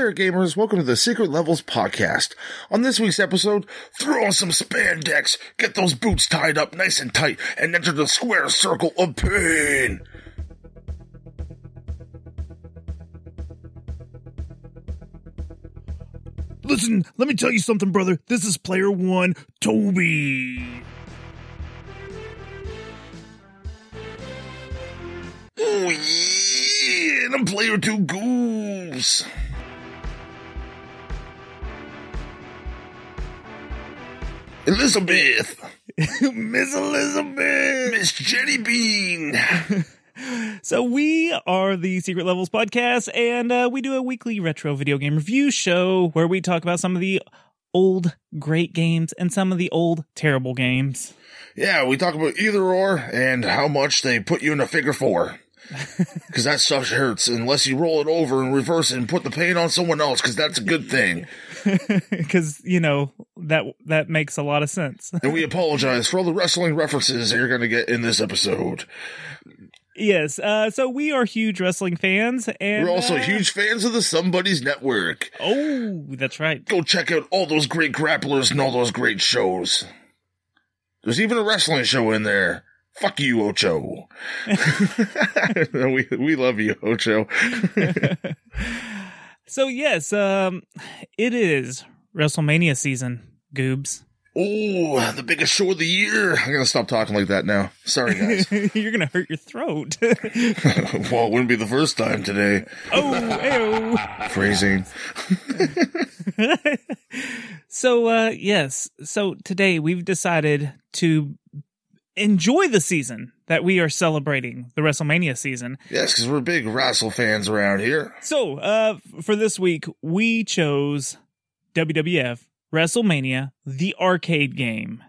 There, gamers. Welcome to the Secret Levels podcast. On this week's episode, throw on some spandex, get those boots tied up nice and tight, and enter the square circle of pain. Listen, let me tell you something, brother. This is player one, Toby. Oh yeah, and I'm player two, Goobs. Elizabeth, Miss Elizabeth. Miss Jenny Bean. So we are the Secret Levels podcast, and uh, we do a weekly retro video game review show where we talk about some of the old great games and some of the old terrible games. Yeah, we talk about either or and how much they put you in a figure four. Because that stuff hurts unless you roll it over and reverse it and put the pain on someone else, because that's a good thing. Because you know that that makes a lot of sense. And we apologize for all the wrestling references that you're going to get in this episode. yes. Uh, so we are huge wrestling fans, and We're also uh, huge fans of the SomeBuddies Network. Oh, that's right. Go check out all those great grapplers and all those great shows. There's even a wrestling show in there. Fuck you, Ocho. we, we love you, Ocho. So yes, um, it is WrestleMania season. Goobs, Oh, the biggest show of the year. I'm going to stop talking like that now. Sorry, guys. you're gonna hurt your throat. well, it wouldn't be the first time today. oh. Phrasing. So uh yes, so today we've decided to enjoy the season that we are celebrating, the WrestleMania season. Yes, because we're big wrestle fans around here. So, uh for this week we chose WWF WrestleMania the arcade game.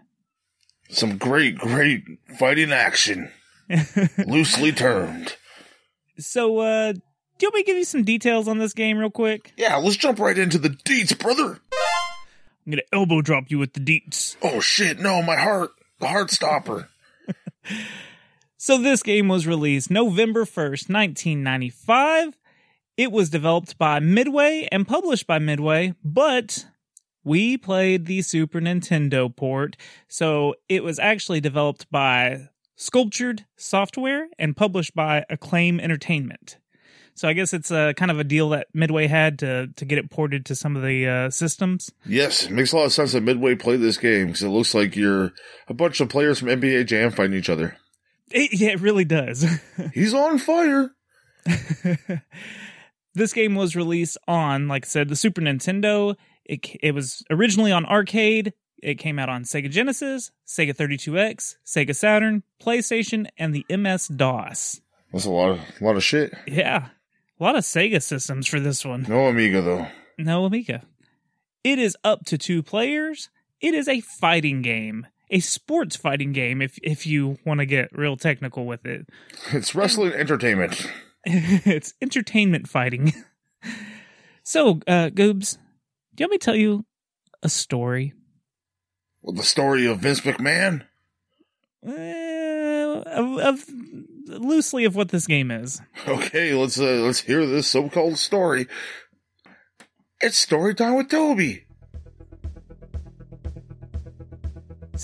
Some great, great fighting action. Loosely termed. So, uh do you want me to give you some details on this game real quick? Yeah, let's jump right into the deets, brother. I'm gonna elbow drop you with the deets. Oh shit, no, my heart. The heart stopper. So this game was released November 1st, 1995. It was developed by Midway and published by Midway, but we played the Super Nintendo port. So it was actually developed by Sculptured Software and published by Acclaim Entertainment. So I guess it's a kind of a deal that Midway had to to get it ported to some of the uh, systems. Yes, it makes a lot of sense that Midway played this game because it looks like you're a bunch of players from NBA Jam fighting each other. It, yeah, it really does. He's on fire. this game was released on, like I said, the Super Nintendo. It it was originally on arcade. It came out on Sega Genesis, Sega 32X, Sega Saturn, PlayStation, and the MS DOS. That's a lot of a lot of shit. Yeah, a lot of Sega systems for this one. No Amiga though. No Amiga. It is up to two players. It is a fighting game, a sports fighting game. If if you want to get real technical with it, It's wrestling entertainment. it's entertainment fighting. so, uh, Goobs, do you want me to tell you a story? Well, the story of Vince McMahon. Uh, of, of loosely of what this game is. Okay, let's uh, let's hear this so-called story. It's story time with Toby.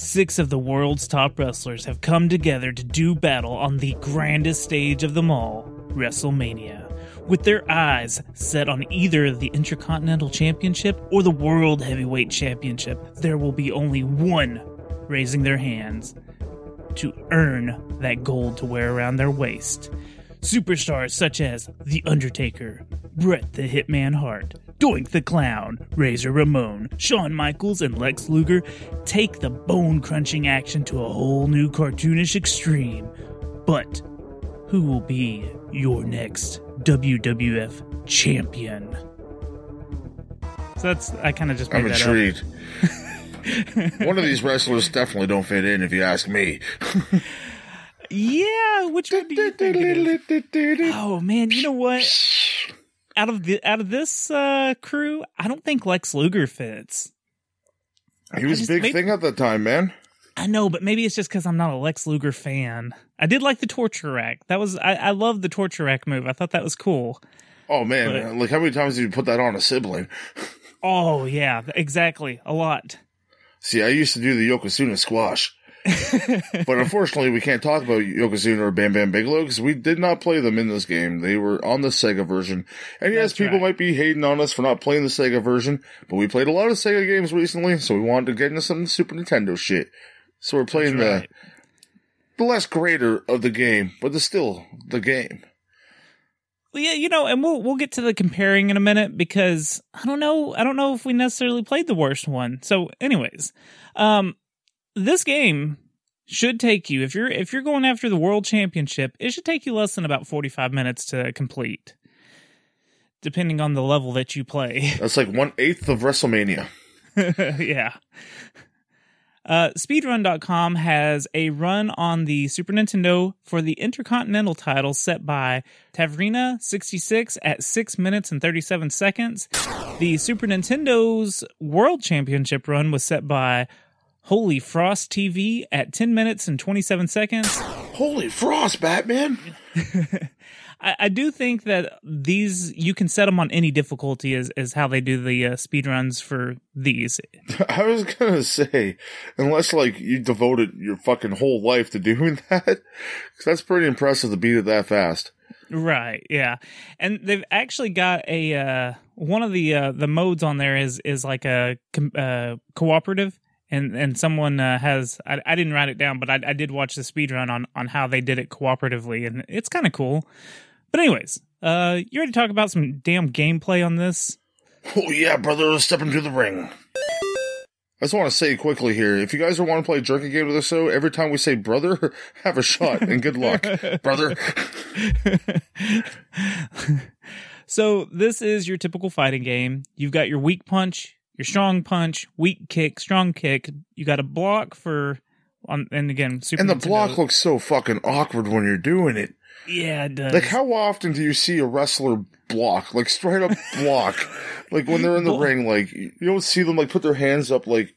Six of the world's top wrestlers have come together to do battle on the grandest stage of them all, WrestleMania. With their eyes set on either the Intercontinental Championship or the World Heavyweight Championship, there will be only one raising their hands to earn that gold to wear around their waist. Superstars such as The Undertaker, Bret the Hitman Hart, Doink the Clown, Razor Ramon, Shawn Michaels, and Lex Luger take the bone crunching action to a whole new cartoonish extreme. But who will be your next WWF champion? So that's I kind of just made I'm that intrigued. One of these wrestlers definitely don't fit in, if you ask me. Yeah, which one do you think? Oh man, you know what? Out of the out of this uh, crew, I don't think Lex Luger fits. He was a just big made- thing at the time, man. I know, but maybe it's just because I'm not a Lex Luger fan. I did like the torture rack. That was I, I love the torture rack move. I thought that was cool. Oh man, like how many times did you put that on a sibling? Oh yeah, exactly. A lot. See, I used to do the Yokozuna squash. but unfortunately, we can't talk about Yokozuna or Bam Bam Bigelow because we did not play them in this game. They were on the Sega version. And yes, That's people right. might be hating on us for not playing the Sega version, but we played a lot of Sega games recently, so we wanted to get into some Super Nintendo shit. So we're playing That's right. the, the less greater of the game, but it's still the game. Well, yeah, you know, and we'll we'll get to the comparing in a minute because I don't know, I don't know if we necessarily played the worst one. So, anyways, um, this game should take you if you're if you're going after the world championship, it should take you less than about forty five minutes to complete, depending on the level that you play. That's like one eighth of WrestleMania. yeah. Uh, speedrun.com has a run on the Super Nintendo for the Intercontinental title set by Tavrina66 at 6 minutes and 37 seconds. The Super Nintendo's World Championship run was set by Holy Frost TV at 10 minutes and 27 seconds. Holy frost, Batman! I, I do think that these, you can set them on any difficulty, is, is how they do the uh, speedruns for these. I was gonna say, unless like you devoted your fucking whole life to doing that, 'cause that's pretty impressive to beat it that fast. Right. Yeah. And they've actually got a uh one of the uh the modes on there is is like a com- uh cooperative and and someone uh, has I, I didn't write it down but I, I did watch the speed run on on how they did it cooperatively and it's kind of cool. But anyways, uh you ready to talk about some damn gameplay on this? Oh yeah, brother, step into the ring. I just want to say quickly here, if you guys want to play a drinking game with us, so every time we say brother, have a shot and good luck, brother. So this is your typical fighting game. You've got your weak punch, your strong punch, weak kick, strong kick. You got a block for on and again Super And the Nintendo- block looks so fucking awkward when you're doing it. Yeah, it does. Like, how often do you see a wrestler block? Like, straight up block. like, when they're in the Blo- ring, like, you don't see them, like, put their hands up, like,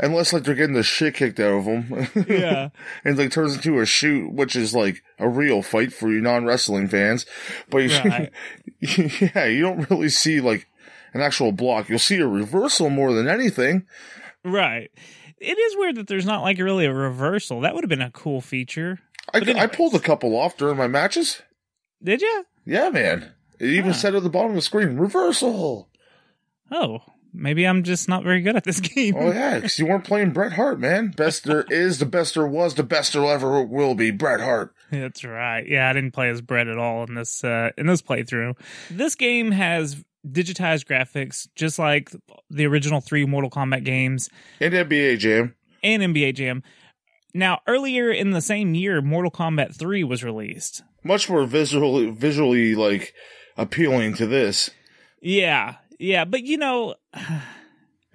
unless, like, they're getting the shit kicked out of them. yeah. and, like, turns into a shoot, which is, like, a real fight for you non-wrestling fans. But, you, Right. yeah, you don't really see, like, an actual block. You'll see a reversal more than anything. Right. It is weird that there's not like really a reversal. That would have been a cool feature. I, I pulled a couple off during my matches. Did you? Yeah, man. It even Huh. said at the bottom of the screen, reversal. Oh, maybe I'm just not very good at this game. Oh yeah, because you weren't playing Bret Hart, man. Best there is, the best there was, the best there ever will be. Bret Hart. That's right. Yeah, I didn't play as Bret at all in this uh, in this playthrough. This game has digitized graphics, just like the original three Mortal Kombat games And NBA Jam. and NBA Jam. Now, earlier in the same year, Mortal Kombat 3 was released. Much more visually, visually like appealing to this, Yeah, yeah, but you know,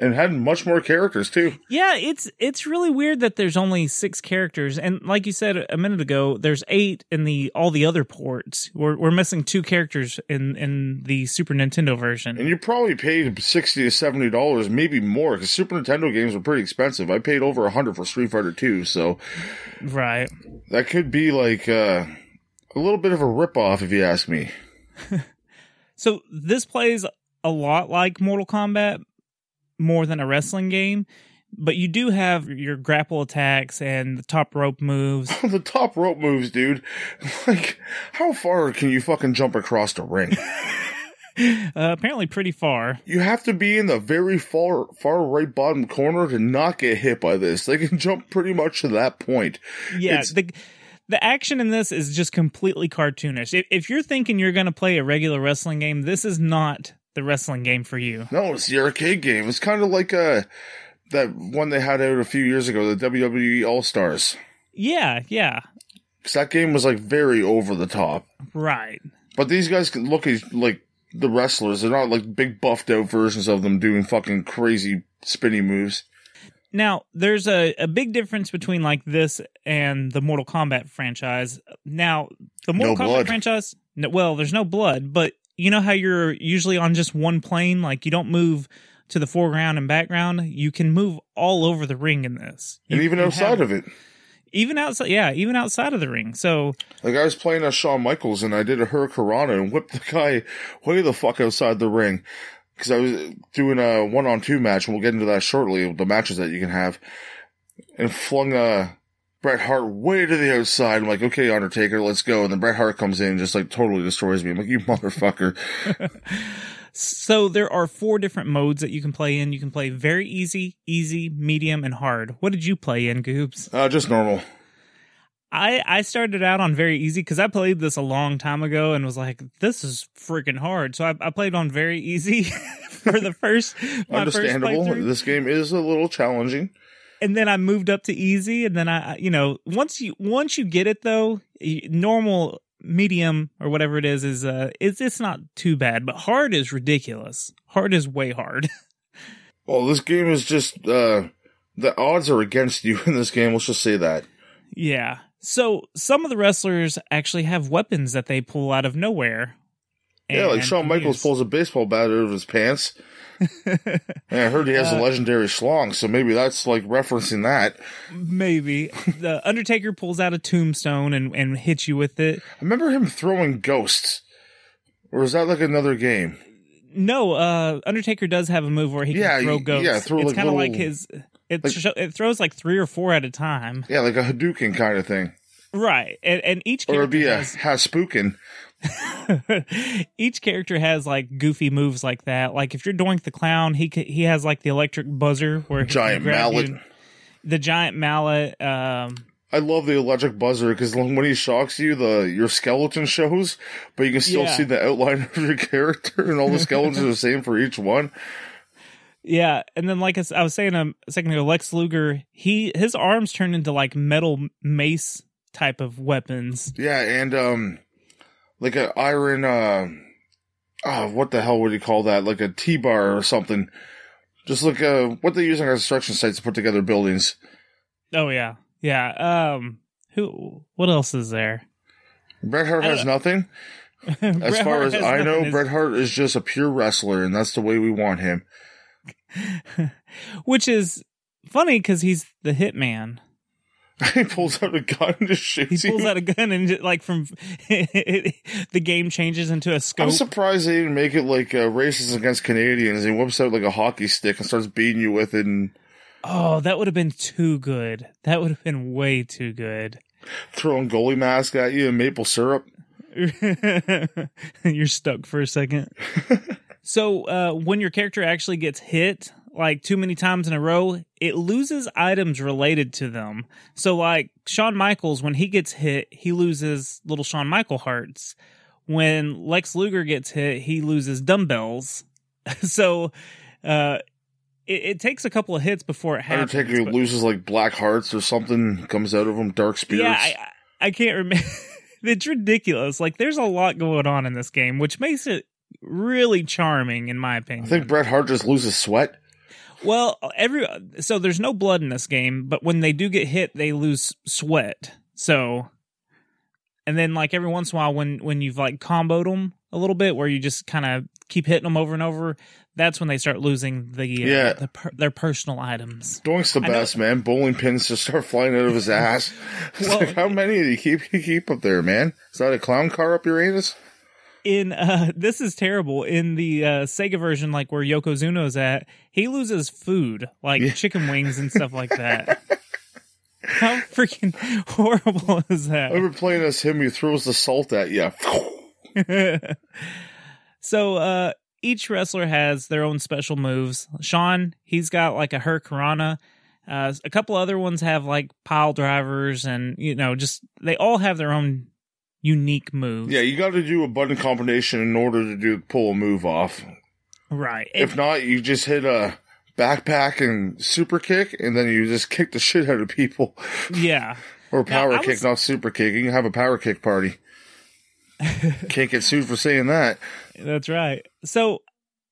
and had much more characters too. yeah, it's it's really weird that there's only six characters, and like you said a minute ago, there's eight in the all the other ports. We're we're missing two characters in in the Super Nintendo version. And you probably paid sixty to seventy dollars, maybe more, because Super Nintendo games were pretty expensive. I paid over a hundred for Street Fighter Two, so Right. that could be like uh, a little bit of a ripoff, if you ask me. So this plays a lot like Mortal Kombat more than a wrestling game, but you do have your grapple attacks and the top rope moves. the top rope moves, dude. Like, how far can you fucking jump across the ring? Uh, apparently, pretty far. You have to be in the very far, far right bottom corner to not get hit by this. They can jump pretty much to that point. Yeah, It's- the the action in this is just completely cartoonish. If, if you're thinking you're going to play a regular wrestling game, this is not the wrestling game for you. No, it's the arcade game. It's kind of like uh that one they had out a few years ago, the WWE All Stars. Yeah, yeah, Because that game was like very over the top. right. But these guys can look as- like the wrestlers. They're not like big buffed out versions of them doing fucking crazy spinny moves. Now, there's a, a big difference between like this and the Mortal Kombat franchise. Now, the Mortal No Kombat blood. franchise, no, well, there's no blood, but you know how you're usually on just one plane, like you don't move to the foreground and background. You can move all over the ring in this, And even outside have- of it. even outside, yeah, even outside of the ring. So Like I was playing as Shawn Michaels and I did a Hurricanrana and whipped the guy way the fuck outside the ring. Cause I was doing a one on two match and we'll get into that shortly, the matches that you can have. And flung uh Bret Hart way to the outside. I'm like, okay, Undertaker, let's go. And then Bret Hart comes in and just like totally destroys me. I'm like, you motherfucker. So there are four different modes that you can play in. You can play very easy, easy, medium, and hard. What did you play in, Goobs? Uh, just normal. I I started out on very easy because I played this a long time ago and was like, this is freaking hard. So I, I played on very easy for the first my first Understandable. playthrough, This game is a little challenging. And then I moved up to easy, and then I you know once you once you get it though, normal, medium, or whatever it is is uh it's it's not too bad, but hard is ridiculous. Hard is way hard. Well, this game is just, uh, the odds are against you in this game. Let's just say that. Yeah. So some of the wrestlers actually have weapons that they pull out of nowhere. Yeah, like Shawn Michaels use. pulls a baseball bat out of his pants. I heard he has a Uh, legendary schlong, so maybe that's like referencing that. Maybe the Undertaker pulls out a tombstone and and hits you with it. I remember him throwing ghosts. Or is that like another game? No, uh, Undertaker does have a move where he Yeah, can throw ghosts. yeah, throw, it's like, kind of like his. It like- sho- it throws like three or four at a time, Yeah, like a Hadouken kind of thing. right? And, and each Or it'd be a has Haspookin. each character has like goofy moves like that. Like if you're Doink the Clown, he he has like the electric buzzer where he Giant mallet. you. The giant mallet. Um, I love the electric buzzer because when he shocks you, the your skeleton shows, but you can still Yeah. see the outline of your character, and all the skeletons are the same for each one. Yeah, and then like I was saying a second ago, Lex Luger, he his arms turn into like metal mace type of weapons. Yeah, and um, like a iron. Uh, oh, what the hell would you call that? Like a T bar or something. Just like uh, what they use on construction sites to put together buildings. Oh yeah, yeah. Um, who? What else is there? Bret Hart has nothing. As far as I know. Is- Bret Hart is just a pure wrestler, and that's the way we want him. which is funny because he's the hitman. he pulls out a gun and just He shoots pulls you. out a gun and just, like from the game changes into a scope. I'm surprised they didn't make it like uh, racist against Canadians. He whips out like a hockey stick and starts beating you with it, and oh, that would have been too good. That would have been way too good. throwing goalie mask at you and maple syrup. You're stuck for a second. so, uh, when your character actually gets hit like too many times in a row, it loses items related to them. So, like Shawn Michaels, when he gets hit, he loses little Shawn Michael hearts. When Lex Luger gets hit, he loses dumbbells. so, uh, it, it takes a couple of hits before it happens. Undertaker but- loses like black hearts or something comes out of him, dark spirits. yeah, I, I I can't remember. it's ridiculous. Like, there's a lot going on in this game, which makes it really charming, in my opinion. I think Bret Hart just loses sweat. Well, every so there's no blood in this game, but when they do get hit, they lose sweat. So, and then like every once in a while, when when you've like comboed them a little bit, where you just kind of keep hitting them over and over, that's when they start losing the uh, Yeah. the per, their personal items. Doink's the best, man. Bowling pins just start flying out of his ass. Well- like, how many do you keep you keep up there, man? Is that a clown car up your anus? In uh this is terrible in the uh sega version like where yokozuna's at he loses food like Yeah. chicken wings and stuff like that how freaking horrible is that I remember playing as him. He throws the salt at you. so uh each wrestler has their own special moves shawn he's got like a hurricanrana uh a couple other ones have like pile drivers and you know just they all have their own unique moves Yeah, you got to do a button combination in order to do pull a move off. right If not, you just hit a backpack and super kick, and then you just kick the shit out of people. yeah Or power I kick, was- not super kick. You can have a power kick party. Can't get sued for saying that. That's right. So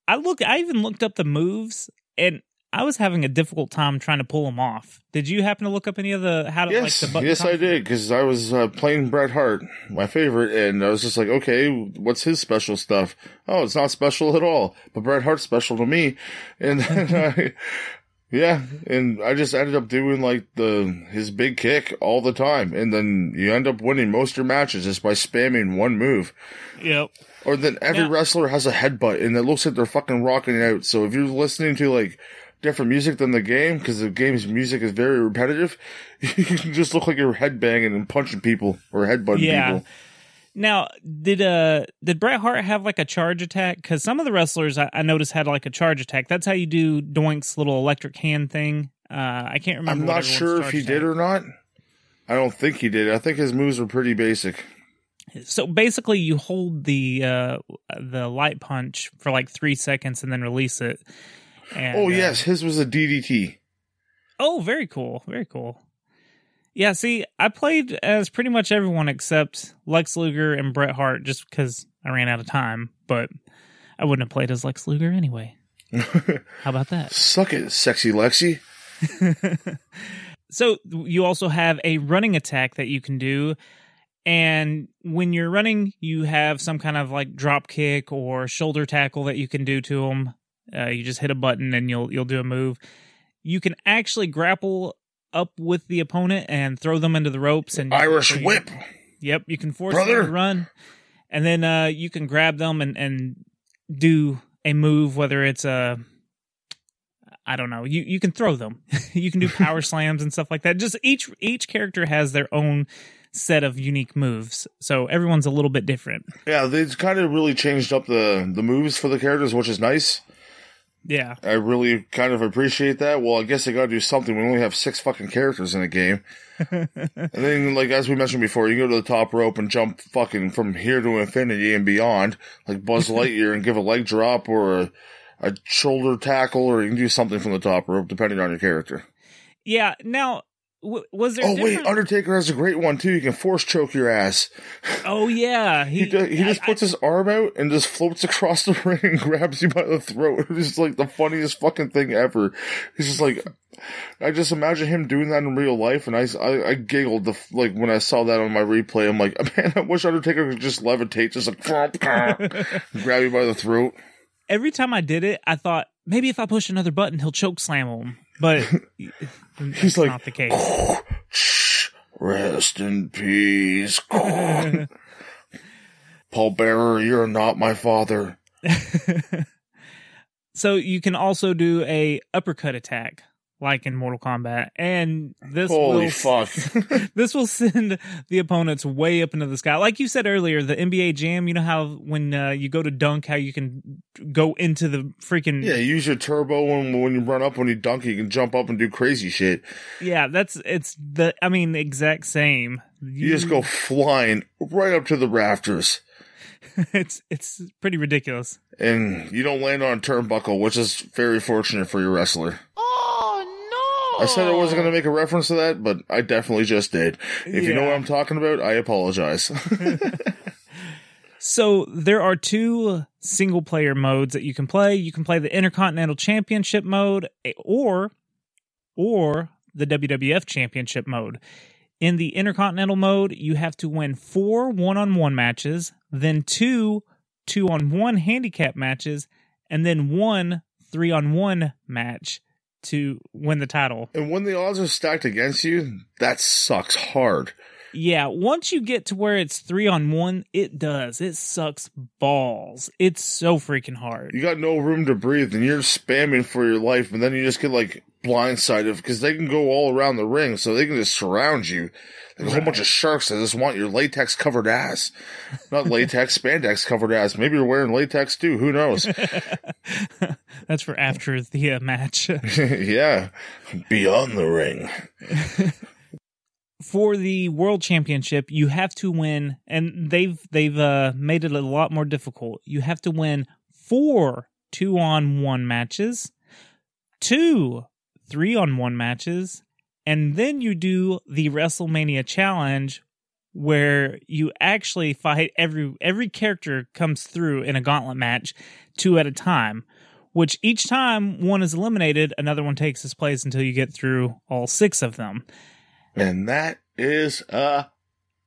I look. I even looked up the moves, and I was having a difficult time trying to pull them off. Did you happen to look up any of the how to Yes, like the yes, I did because I was uh, playing Bret Hart, my favorite, and I was just like, okay, what's his special stuff? Oh, it's not special at all, but Bret Hart's special to me, and then I, yeah, and I just ended up doing like the his big kick all the time, and then you end up winning most of your matches just by spamming one move. Yep. Or then every Yeah. wrestler has a headbutt, and it looks like they're fucking rocking out. So if you're listening to like different music than the game, because the game's music is very repetitive, you can just look like you're headbanging and punching people or headbutting Yeah. people. Now, did uh did Bret Hart have like a charge attack? Because some of the wrestlers I, I noticed had like a charge attack. That's how you do Doink's little electric hand thing. Uh, I can't remember. I'm not sure if he did or not. I don't think he did. I think his moves were pretty basic. So basically, you hold the uh the light punch for like three seconds and then release it. And, oh uh, yes, his was a DDT. Oh, very cool. Very cool. Yeah, see, I played as pretty much everyone except Lex Luger and Bret Hart just because I ran out of time, but I wouldn't have played as Lex Luger anyway. How about that? Suck it, sexy Lexi. So you also have a running attack that you can do. And when you're running, you have some kind of like drop kick or shoulder tackle that you can do to them. Uh, you just hit a button and you'll you'll do a move. You can actually grapple up with the opponent and throw them into the ropes and Irish you- whip. Yep, you can force them to run, and then uh, you can grab them and and do a move, whether it's a I don't know. You you can throw them. you can do power slams and stuff like that. Just each each character has their own set of unique moves, so everyone's a little bit different. Yeah, they've kind of really changed up the the moves for the characters, which is nice. Yeah, I really kind of appreciate that. Well, I guess they got to do something. We only have six fucking characters in the game. and then, like as we mentioned before, you go to the top rope and jump fucking from here to infinity and beyond, like Buzz Lightyear, and give a leg drop or a, a shoulder tackle, or you can do something from the top rope depending on your character. yeah. Now, w- was there? Oh wait, Undertaker has a great one too. You can force choke your ass. oh yeah, He do, he just I- puts his arm out and just floats across the ring and grabs you by the throat. It's like the funniest fucking thing ever. He's just like, I just imagine him doing that in real life, and I, I, I giggled the like when I saw that on my replay. I'm like, man, I wish Undertaker could just levitate, just like grab you by the throat. every time I did it, I thought maybe if I push another button, he'll choke slam him. But He's like, not the case. Shh, rest in peace. Paul Bearer, you're not my father. so you can also do a uppercut attack like in Mortal Kombat, and this Holy will, fuck. this will send the opponents way up into the sky. Like you said earlier, the NBA Jam. You know how when uh, you go to dunk, how you can go into the freaking Yeah, use your turbo when when you run up when you dunk, you can jump up and do crazy shit. yeah. That's it's the I mean the exact same. You just go flying right up to the rafters, it's it's pretty ridiculous. and you don't land on a turnbuckle, which is very fortunate for your wrestler. Oh no! I said I wasn't going to make a reference to that, but I definitely just did. If you know what I'm talking about, I apologize. So there are two single player modes that you can play. You can play the Intercontinental Championship mode eh, or or the WWF Championship mode. In the Intercontinental mode, you have to win 4 one-on-one matches, then two two-on-one handicap matches, and then one 3-on-1 match to win the title. and when the odds are stacked against you, that sucks hard. Yeah, once you get to where it's three on one, it does. It sucks balls. It's so freaking hard. You got no room to breathe, and you're spamming for your life, and then you just get like blindsided because they can go all around the ring, so they can just surround you. Like a whole bunch of sharks that just want your latex covered ass. Not latex, spandex covered ass. Maybe you're wearing latex too. Who knows? That's for after the uh, match. yeah. Beyond the ring. for the world championship, you have to win, and they've they've uh, made it a lot more difficult. You have to win four two on one matches, two three on one matches, and then you do the WrestleMania challenge where you actually fight every every character comes through in a gauntlet match two at a time which each time one is eliminated another one takes its place until you get through all six of them And that is a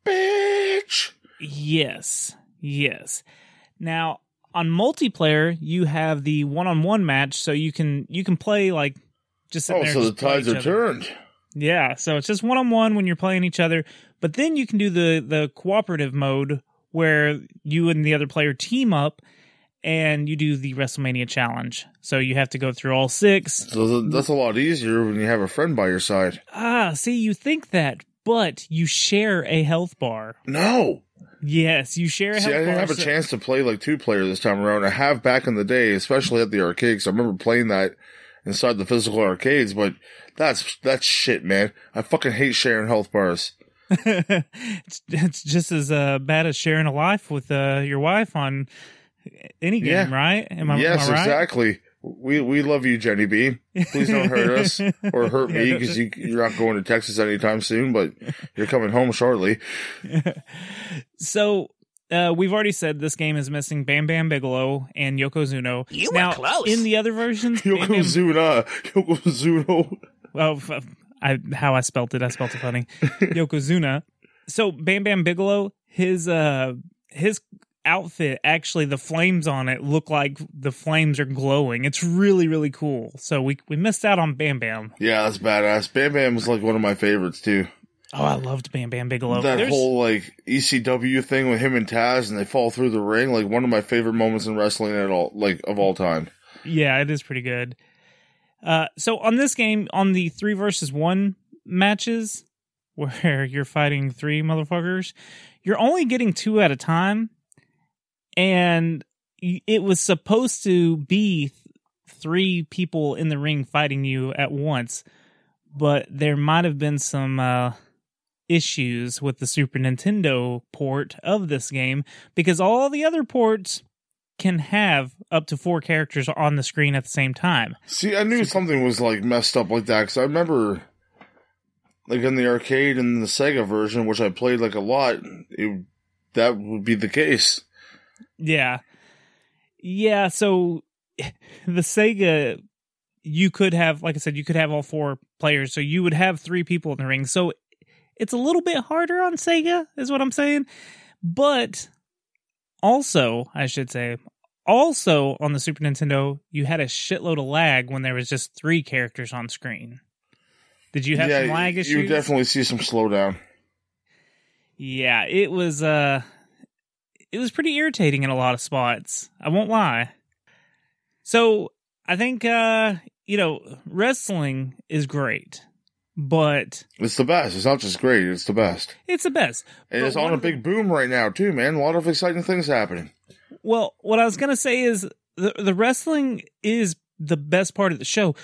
bitch. Yes. Yes. Now, on multiplayer, you have the one-on-one match so you can you can play like just sit Oh, there so the tides are other. turned. Yeah, so it's just one-on-one when you're playing each other, but then you can do the the cooperative mode where you and the other player team up and you do the WrestleMania challenge. So you have to go through all six. So that's a lot easier when you have a friend by your side. Ah, see, you think that, but you share a health bar. No. Yes, you share a See, health I didn't have a chance to play like two player this time around. I have back in the day, especially at the arcade. arcades. I remember playing that inside the physical arcades, but that's that's shit, man. I fucking hate sharing health bars. it's, it's just as uh, bad as sharing a life with uh, your wife on any game, Yeah. right? Am I, yes, am I right? exactly. We we love you, Jenny B. Please don't hurt us or hurt me because you, you're not going to Texas anytime soon, but you're coming home shortly. So uh, we've already said this game is missing Bam Bam Bigelow and Yokozuna. You were close. In the other versions, Bam Bam, Yokozuna, Yokozuna. well, f- I, how I spelt it, I spelt it funny. Yokozuna. So Bam Bam Bigelow, his uh, his outfit actually the flames on it look like the flames are glowing. It's really really cool. So we we missed out on Bam Bam. Yeah, that's badass. Bam Bam was like one of my favorites too. Oh, I loved Bam Bam Bigelow. that There's- whole like ECW thing with him and Taz, and they fall through the ring. Like one of my favorite moments in wrestling at all, like of all time. Yeah, it is pretty good. Uh, so on this game, on the three versus one matches, where you're fighting three motherfuckers, you're only getting two at a time, and it was supposed to be th- three people in the ring fighting you at once, but there might have been some uh, issues with the Super Nintendo port of this game because all the other ports can have up to four characters on the screen at the same time. See, I knew something was like messed up like that because I remember, like in the arcade and the Sega version, which I played like a lot, it, that would be the case. Yeah. Yeah, so the Sega you could have like I said you could have all four players so you would have three people in the ring. So it's a little bit harder on Sega is what I'm saying. But also, I should say, also on the Super Nintendo, you had a shitload of lag when there was just three characters on screen. Did you have yeah, some lag issues? you definitely see some slowdown. Yeah, it was uh it was pretty irritating in a lot of spots. I won't lie. So, I think uh you know, wrestling is great, but It's the best. It's not just great; it's the best. it's the best. And it's on a of the- big boom right now too, man. A lot of exciting things happening. Well, what I was going to say is the the wrestling is the best part of the show,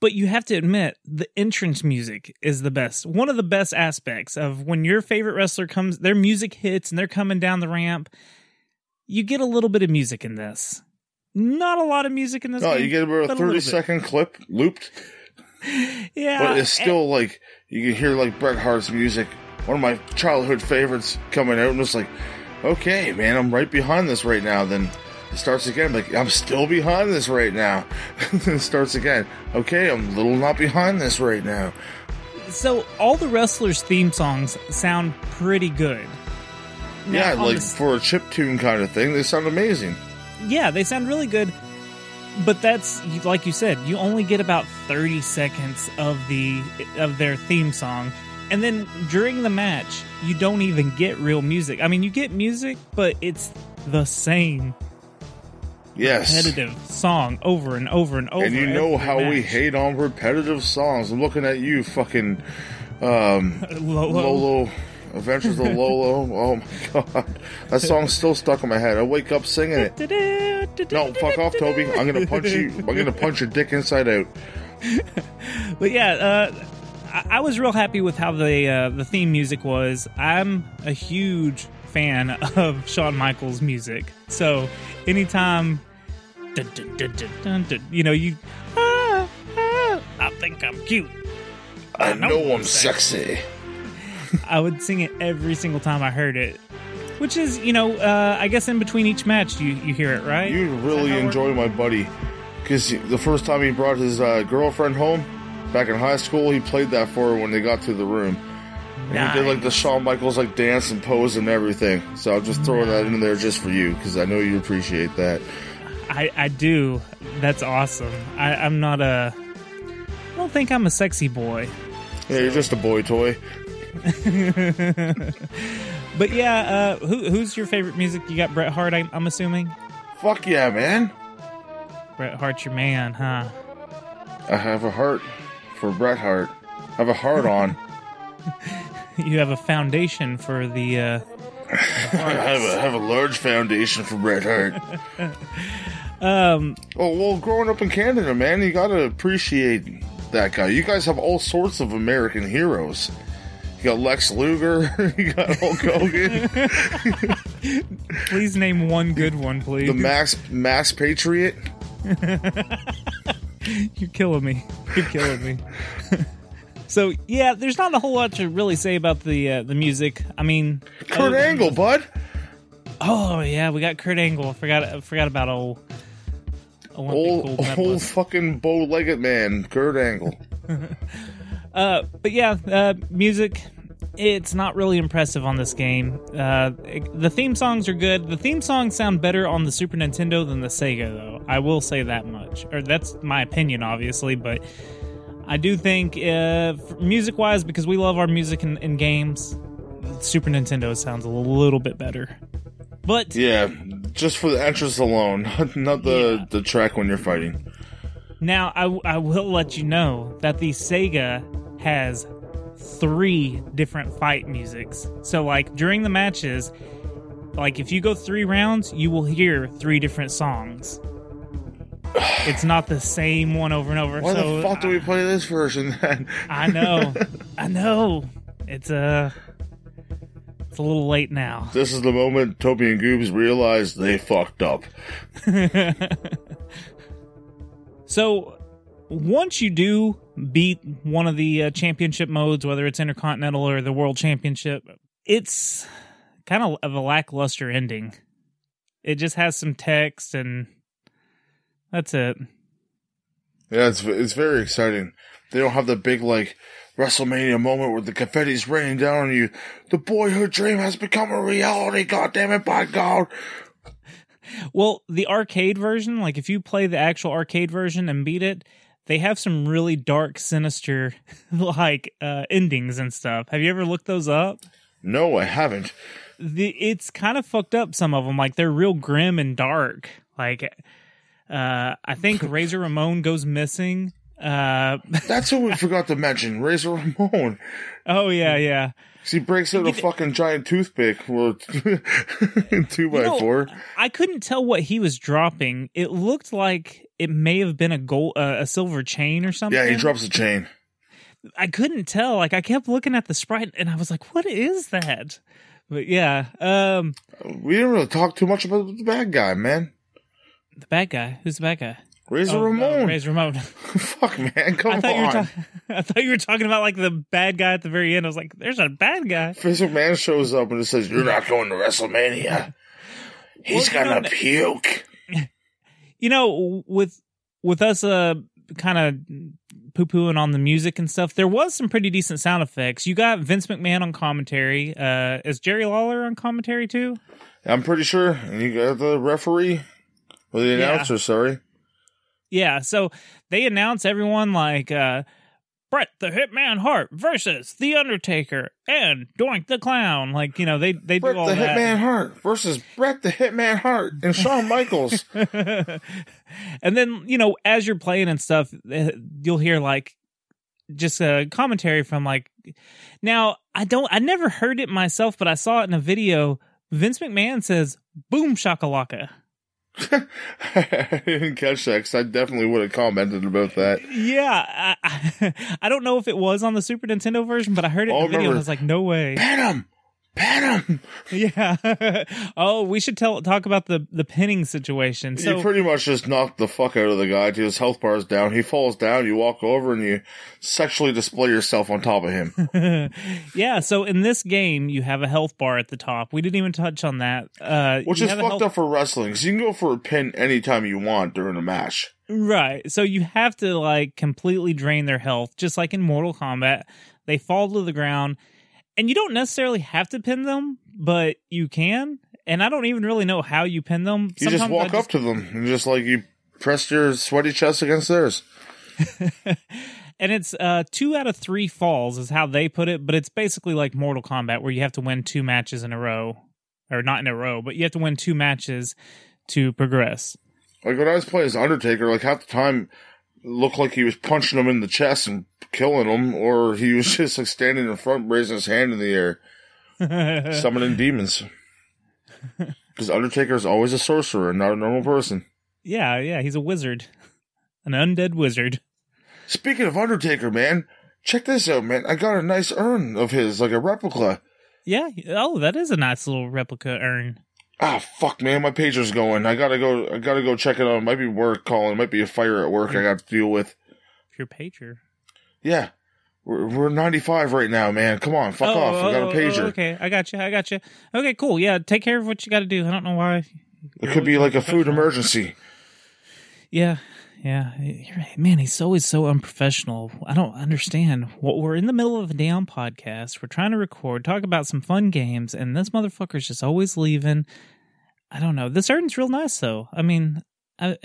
but you have to admit the entrance music is the best. One of the best aspects of when your favorite wrestler comes, their music hits and they're coming down the ramp. You get a little bit of music in this. Not a lot of music in this. Oh, game, you get about a thirty bit. second clip looped, Yeah, but it's still like you can hear like Bret Hart's music, one of my childhood favorites, coming out, and it's like, okay, man, I'm right behind this right now. Then it starts again, like I'm still behind this right now. then it starts again. Okay, I'm a little not behind this right now. so all the wrestlers' theme songs sound pretty good. Now, yeah, like the for a chip tune kind of thing, they sound amazing. yeah, they sound really good. But that's like you said, you only get about 30 seconds of the of their theme song and then during the match, you don't even get real music. I mean, you get music, but it's the same Yes. repetitive song over and over and over. and you know how we hate on repetitive songs. I'm looking at you, fucking um, Lolo. Lolo. Adventures of Lolo. Oh my god, that song's still stuck in my head. I wake up singing it. No, fuck off, Toby. I'm gonna punch you. I'm gonna punch your dick inside out. But yeah, uh, I, I was real happy with how the uh, the theme music was. I'm a huge fan of Shawn Michaels' music, so anytime, dun, dun, dun, you know, you, ah, ah, I think I'm cute. I know know I'm I'm sexy. I would sing it every single time I heard it. Which is, you know, uh, I guess in between each match you you hear it, right? You really enjoy my buddy, because the first time he brought his uh, girlfriend home back in high school, he played that for her when they got to the room. And he did like the Shawn Michaels like dance and pose and everything. So I'm just throwing that in there just for you because I know you appreciate that. I, I do. That's awesome. I, I'm not a. I don't think I'm a sexy boy. Yeah, you're just a boy toy. But yeah, uh, who, who's your favorite music? You got Bret Hart, I'm, I'm assuming. Fuck yeah, man. Bret Hart's your man, huh? I have a heart for Bret Hart. I have a heart on. You have a foundation for the. Uh, I have a, have a large foundation for Bret Hart. um, Oh well, growing up in Canada, man, you gotta appreciate that guy. You guys have all sorts of American heroes. You got Lex Luger. you got Hulk Hogan. please name one good one, please. the Max Max Patriot. You're killing me. You're killing me. so yeah, there's not a whole lot to really say about the uh, the music. I mean, Kurt than- Angle, bud. Oh yeah, we got Kurt Angle. I forgot. I forgot about old Olympic Old, old fucking bow-legged man, Kurt Angle. Uh, but yeah, uh, music. It's not really impressive on this game. Uh, the theme songs are good. The theme songs sound better on the Super Nintendo than the Sega, though. I will say that much. Or that's my opinion, obviously. But I do think, uh, music wise, because we love our music in, in games, Super Nintendo sounds a little bit better. But Yeah, just for the entrance alone, not the Yeah. the track when you're fighting. Now, I, I will let you know that the Sega has three different fight musics. So, like, during the matches, like, if you go three rounds, you will hear three different songs. It's not the same one over and over. Why so the fuck do we uh, play this version then? I know, I know. It's a, it's a little late now. This is the moment Toby and Goobs realize they fucked up. So once you do beat one of the uh, championship modes, whether it's Intercontinental or the World Championship, it's kind of a lackluster ending. It just has some text and that's it. Yeah, it's it's very exciting. They don't have the big like WrestleMania moment where the confetti's raining down on you. The boyhood dream has become a reality. God damn it! By God, Well, the arcade version, like if you play the actual arcade version and beat it, they have some really dark, sinister like uh endings and stuff. Have you ever looked those up? no, I haven't. the it's kind of fucked up some of them like they're real grim and dark like uh i think razor ramon goes missing uh That's who we forgot to mention. Razor Ramon. oh yeah yeah. He breaks out a fucking giant toothpick. Well, two by know, four. i couldn't tell what he was dropping it looked like it may have been a gold uh, a silver chain or something Yeah, he drops a chain. i couldn't tell like i kept looking at the sprite and i was like what is that but yeah um We didn't really talk too much about the bad guy, man. the bad guy who's the bad guy Razor Oh, Ramon. Razor Ramon. Fuck, man, come I thought you were on. talking. I thought you were talking about like the bad guy at the very end. I was like, "There's a bad guy." Vince McMahon shows up and it says, "You're not going to WrestleMania." He's Well, gonna know, puke. You know, with with us, uh, kind of poo pooing on the music and stuff. There was some pretty decent sound effects. You got Vince McMahon on commentary. Uh, is Jerry Lawler on commentary too? I'm pretty sure. And you got the referee or the Yeah. announcer. Sorry. Yeah. So they announce everyone like, uh, Bret the Hitman Hart versus The Undertaker and Doink the Clown. Like, you know, they, they Bret do all the that. Hitman Hart versus Bret the Hitman Hart and Shawn Michaels. and then, you know, as you're playing and stuff, eh, you'll hear like just a commentary from like, now I don't, I never heard it myself, but I saw it in a video. Vince McMahon says, boom shakalaka. I didn't catch that because I definitely would have commented about that. Yeah, I, I don't know if it was on the Super Nintendo version, but I heard it Oh, in the video. I was like, no way. Pat Him! Yeah. oh, we should tell talk about the the pinning situation. So you pretty much just knocked the fuck out of the guy his health bar is down. He falls down, you walk over and you sexually display yourself on top of him. yeah, so in this game you have a health bar at the top. We didn't even touch on that. Uh Which you is fucked health- up for wrestling because you can go for a pin anytime you want during a match. Right. So you have to like completely drain their health, just like in Mortal Kombat. They fall to the ground, and you don't necessarily have to pin them, but you can. And I don't even really know how you pin them. You just Sometimes walk up to them and just like you press your sweaty chest against theirs. and it's uh two out of three falls is how they put it, but it's basically like Mortal Kombat where you have to win two matches in a row, or not in a row, but you have to win two matches to progress. Like when I was playing as Undertaker, like half the time looked like he was punching him in the chest and killing him, or he was just like standing in front, raising his hand in the air, summoning demons. Because Undertaker is always a sorcerer not a normal person. Yeah, yeah, he's a wizard, an undead wizard. Speaking of Undertaker, man, check this out, man. I got a nice urn of his, like a replica. Yeah. Oh, that is a nice little replica urn. Ah, fuck, man, my pager's going. I gotta go. I gotta go check it out. It might be work calling. It might be a fire at work. I got to deal with. Your pager. Yeah, we're we're 95 right now, man. Come on, fuck oh, off. I got a oh, pager. okay, I got you. I got you. Okay, cool. Yeah, take care of what you got to do. I don't know why. It could be like a food emergency. Yeah, yeah. Man, he's always so unprofessional. I don't understand. What we're in the middle of a damn podcast. We're trying to record, talk about some fun games, and this motherfucker's just always leaving. I don't know. This urn's real nice, though. I mean, I,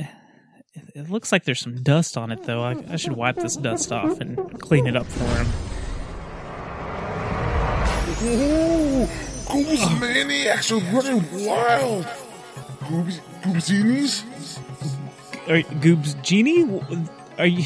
it- looks like there's some dust on it, though. I, I should wipe this dust off and clean it up for him. Ooh, Goobs maniacs are running wild. Goobs, Goobzinis? Are, Goobs Genie? Are you?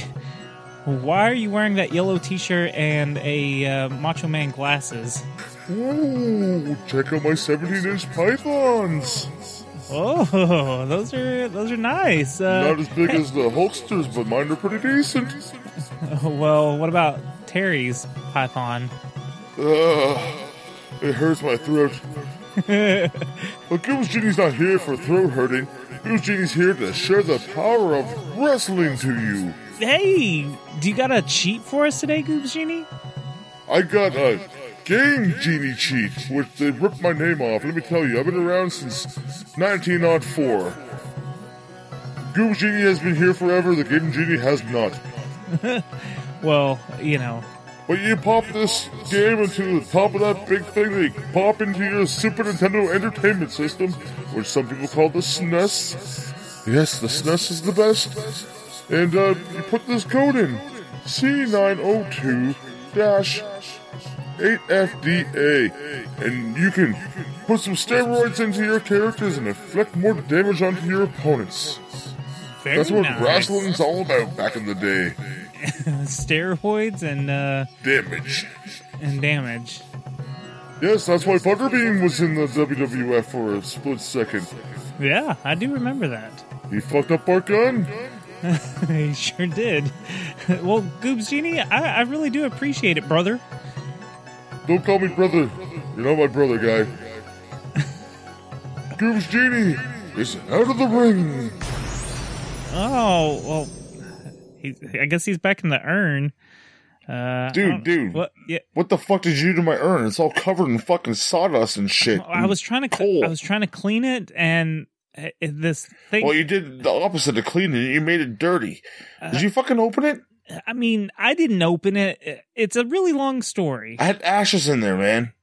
Why are you wearing that yellow T-shirt and a uh, Macho Man glasses? Ooh, check out my 17 inch pythons. Oh, those are those are nice. Uh, Not as big as the Hulksters, but mine are pretty decent. well, what about Terry's Python? Ugh, it hurts my throat. But Goobs Genie's not here for throat hurting. Goobs Genie's here to share the power of wrestling to you. Hey, do you got a cheat for us today, Goobs Genie? I got a Game Genie cheat, which they ripped my name off. Let me tell you, I've been around since 1904. Goobs Genie has been here forever, the Game Genie has not. Well, you know, But you pop this game into the top of that big thing you pop into your Super Nintendo Entertainment System, which some people call the SNES. Yes, the SNES is the best. And uh, you put this code in C902 8FDA, and you can put some steroids into your characters and inflict more damage onto your opponents. very That's what nice. wrestling's all about back in the day. steroids and uh, Damage. and damage. Yes, that's why Butterbean was in the WWF for a split second. Yeah, I do remember that. He fucked up Bart Gunn. he sure did. well, Goobs Genie, I, I really do appreciate it, brother. Don't call me brother. You're not my brother, guy. Goobs Genie is out of the ring. Oh well, he, I guess he's back in the urn. Uh, Dude, dude. What? Yeah, What the fuck did you do to my urn? It's all covered in fucking sawdust and shit. I was trying to. I was trying to clean it, and uh, this thing. Well, you did the opposite of cleaning it. You made it dirty. Did you fucking open it? I mean, I didn't open it. It's a really long story. I had ashes in there, man.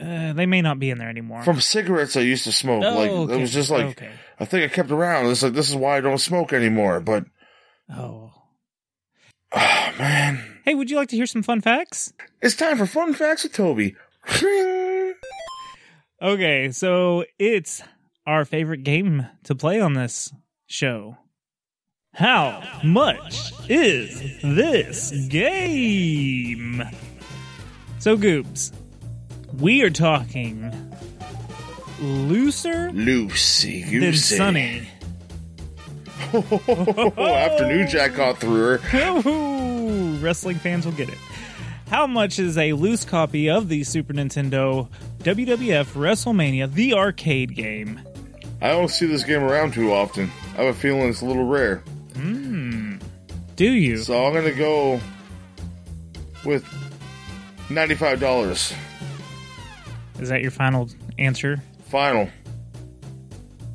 Uh, they may not be in there anymore. From cigarettes I used to smoke. Oh, like okay. it was just like okay. I think I kept around. It's like this is why I don't smoke anymore. But Oh, oh man, Hey, would you like to hear some fun facts? It's time for fun facts with Toby. Okay, so it's our favorite game to play on this show. How much is this game? So, Goobs, we are talking looser Lucy than Goosey. Sunny. After New Jack got through her. Wrestling fans will get it. How much is a loose copy of the Super Nintendo WWF WrestleMania, the arcade game? I don't see this game around too often. I have a feeling it's a little rare. Do you? So I'm gonna go with ninety-five dollars. Is that your final answer? Final.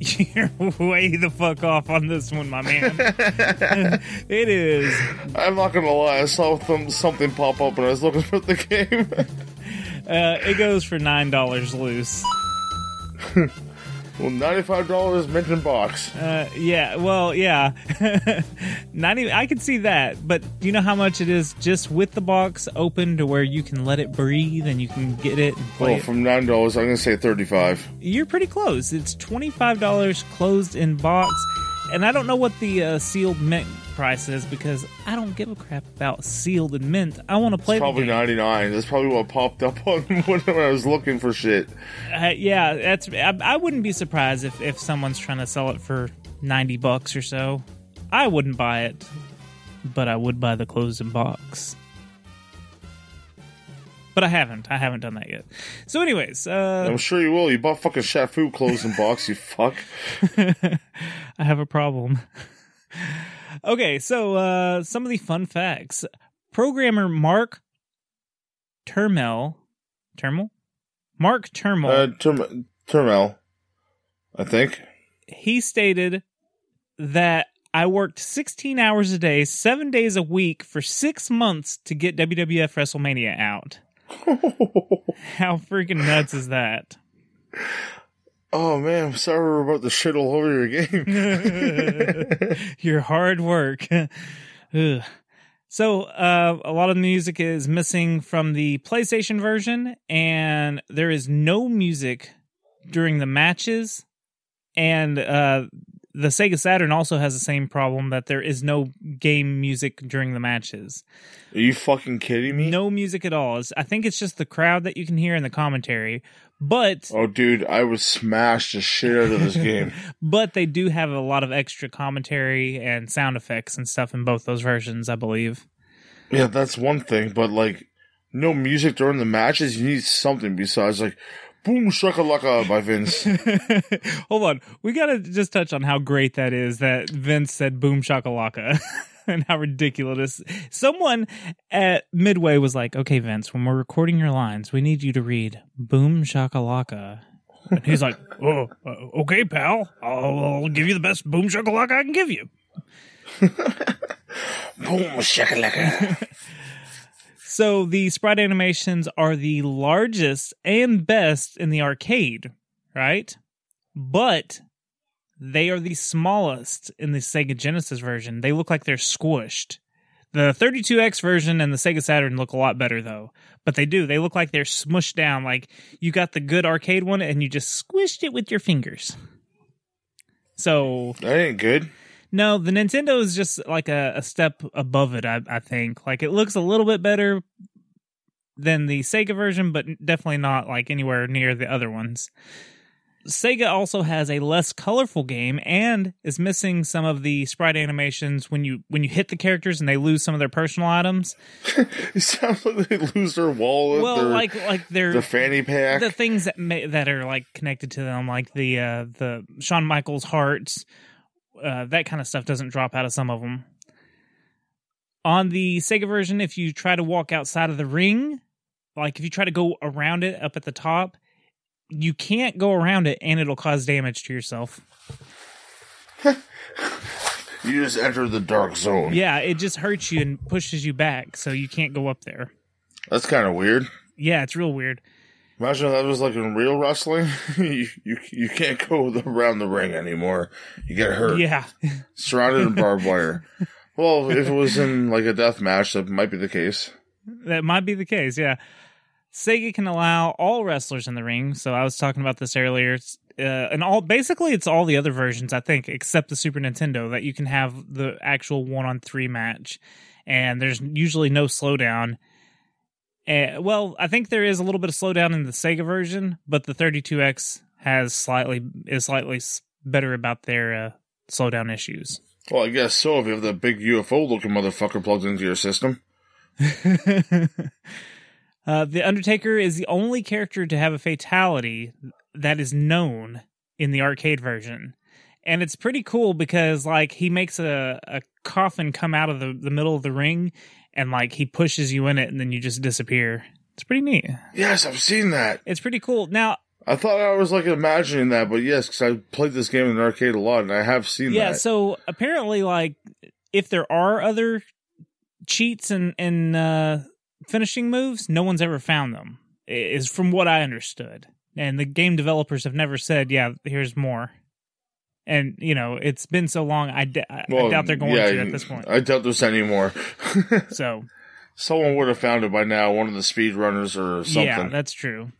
You're way the fuck off on this one, my man. it is. I'm not gonna lie. I saw something pop up when I was looking for the game. Uh, it goes for nine dollars loose. Well, ninety-five dollars mint in box. Uh, yeah. Well, yeah. Not even. I can see that, but do you know how much it is just with the box open to where you can let it breathe and you can get it and play Well, it? from nine dollars, I'm gonna say thirty-five. You're pretty close. It's twenty five dollars closed in box, and I don't know what the uh, sealed mint price is because I don't give a crap about sealed and mint. I want to play. the Probably ninety-nine. That's probably what popped up on when I was looking for shit. Uh, yeah, that's. I, I wouldn't be surprised if if someone's trying to sell it for ninety bucks or so. I wouldn't buy it, but I would buy the closing box. But I haven't. I haven't done that yet. So, anyways, uh, I'm sure you will. You bought fucking Shaq Fu clothes in box. You fuck. I have a problem. okay, so uh, some of the fun facts. Programmer Mark Turmell, Turmell, Mark Turmell. Uh, Term- Turmell, I think. he stated that I worked 16 hours a day, seven days a week for six months to get WWF WrestleMania out. How freaking nuts is that? Oh man, I'm sorry we're about to shit all over your game. Your hard work. So, uh, a lot of the music is missing from the PlayStation version, and there is no music during the matches. And uh, the Sega Saturn also has the same problem that there is no game music during the matches. Are you fucking kidding me? No music at all. It's, I think it's just the crowd that you can hear in the commentary. But Oh, dude, I was smashed the shit out of this game. but they do have a lot of extra commentary and sound effects and stuff in both those versions, I believe. yeah, that's one thing, but like, no music during the matches. You need something besides like, "Boom shakalaka" by Vince. Hold on, we gotta just touch on how great that is that Vince said "boom shakalaka" and how ridiculous. Someone at Midway was like, "Okay, Vince, when we're recording your lines, we need you to read "boom shakalaka." And he's like, "Oh, uh, okay, pal. I'll, I'll give you the best boom shakalaka I can give you." Boom shakalaka. So the sprite animations are the largest and best in the arcade, right? But they are the smallest in the Sega Genesis version. They look like they're squished. The 32X version and the Sega Saturn look a lot better though. But they do. They look like they're smushed down like you got the good arcade one and you just squished it with your fingers. So that ain't good. no, the Nintendo is just like a, a step above it, I, I think. Like it looks a little bit better than the Sega version, but definitely not like anywhere near the other ones. Sega also has a less colorful game and is missing some of the sprite animations when you when you hit the characters and they lose some of their personal items. It sounds like they lose their wallet, Well, their, like like their their fanny pack. the things that may, that are like connected to them, like the uh, the Shawn Michaels hearts, uh, that kind of stuff doesn't drop out of some of them. On the Sega version, if you try to walk outside of the ring, like if you try to go around it up at the top, you can't go around it, and it'll cause damage to yourself. you just enter the dark zone. Yeah, it just hurts you and pushes you back, so you can't go up there. That's kind of weird. Yeah, it's real weird. Imagine if that was like in real wrestling. you, you you can't go around the ring anymore. You get hurt. Yeah, Surrounded in barbed wire. Well, if it was in like a death match, that might be the case. That might be the case, yeah. Sega can allow all wrestlers in the ring. So I was talking about this earlier. Uh, and all basically it's all the other versions, I think, except the Super Nintendo that you can have the actual one on three match, and there's usually no slowdown. Uh, well, I think there is a little bit of slowdown in the Sega version, but the 32X has slightly is slightly better about their uh, slowdown issues. Well, I guess so. If you have the big UFO looking motherfucker plugged into your system. uh, the Undertaker is the only character to have a fatality that is known in the arcade version. And it's pretty cool because like he makes a, a coffin come out of the, the middle of the ring and like he pushes you in it and then you just disappear. It's pretty neat. Yes, I've seen that. It's pretty cool. Now, I thought I was like imagining that, but yes, because I played this game in the arcade a lot, and I have seen yeah, that. so apparently like if there are other cheats and and uh finishing moves, no one's ever found them. Is from what I understood. And the game developers have never said, "Yeah, here's more." And you know, it's been so long. I, d- I- I Well, doubt they're going yeah, to at this point. I doubt there's any more. so Someone would have found it by now, one of the speedrunners or something. yeah, that's true.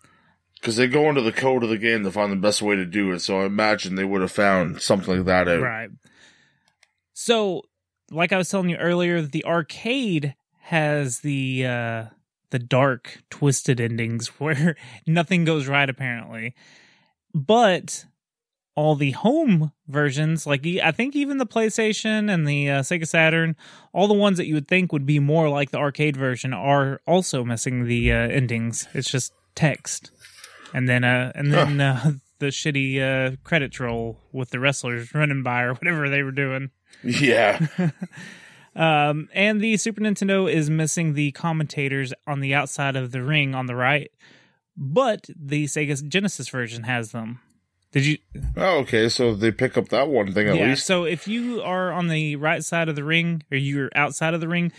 Because they go into the code of the game to find the best way to do it. So I imagine they would have found something like that out. Right. So, like I was telling you earlier, the arcade has the uh the dark, twisted endings where nothing goes right apparently. But all the home versions, like I think even the PlayStation and the uh, Sega Saturn, all the ones that you would think would be more like the arcade version are also missing the uh, endings. It's just text, and then uh, and then uh, the shitty uh, credits roll with the wrestlers running by or whatever they were doing. Yeah. Um, and the Super Nintendo is missing the commentators on the outside of the ring on the right, but the Sega Genesis version has them. Did you? oh, okay. So they pick up that one thing at yeah. least. So if you are on the right side of the ring or you're outside of the ring,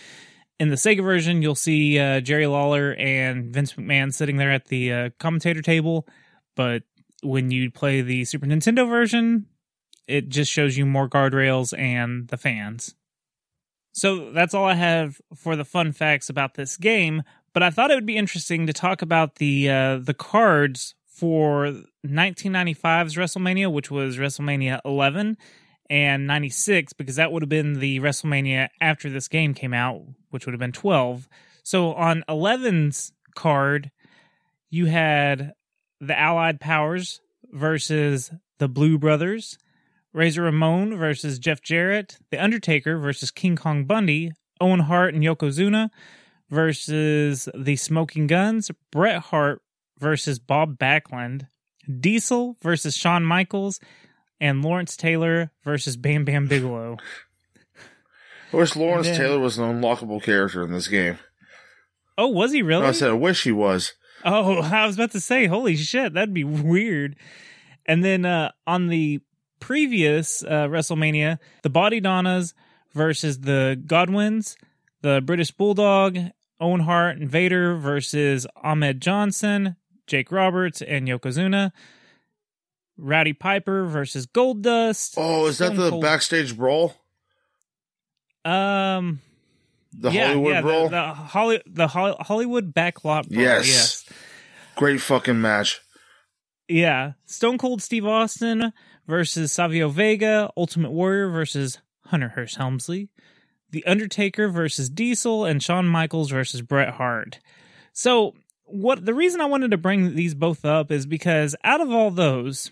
in the Sega version, you'll see uh, Jerry Lawler and Vince McMahon sitting there at the uh, commentator table. But when you play the Super Nintendo version, it just shows you more guardrails and the fans. So that's all I have for the fun facts about this game. But I thought it would be interesting to talk about the uh, the cards for 1995's WrestleMania, which was WrestleMania 11 and 96, because that would have been the WrestleMania after this game came out, which would have been 12. So on 11's card, you had the Allied Powers versus the Blu Brothers, Razor Ramon versus Jeff Jarrett, The Undertaker versus King Kong Bundy, Owen Hart and Yokozuna versus the Smoking Guns, Bret Hart versus Bob Backlund, Diesel versus Shawn Michaels, and Lawrence Taylor versus Bam Bam Bigelow. I wish Lawrence then- Taylor was an unlockable character in this game. Oh, was he really? I said, I wish he was. Oh, I was about to say, holy shit, that'd be weird. And then uh, on the previous uh, WrestleMania, the Body Donnas versus the Godwins, the British Bulldog, Owen Hart and Vader versus Ahmed Johnson, Jake Roberts, and Yokozuna. Rowdy Piper versus Goldust. Oh, is that Stone the Cold- backstage brawl? Um, The yeah, Hollywood yeah, brawl? The, the, Holly, the Hol- Hollywood backlot brawl. Yes. yes. Great fucking match. Yeah. Stone Cold Steve Austin versus Savio Vega, Ultimate Warrior versus Hunter Hearst Helmsley, The Undertaker versus Diesel, and Shawn Michaels versus Bret Hart. So, what the reason I wanted to bring these both up is because out of all those,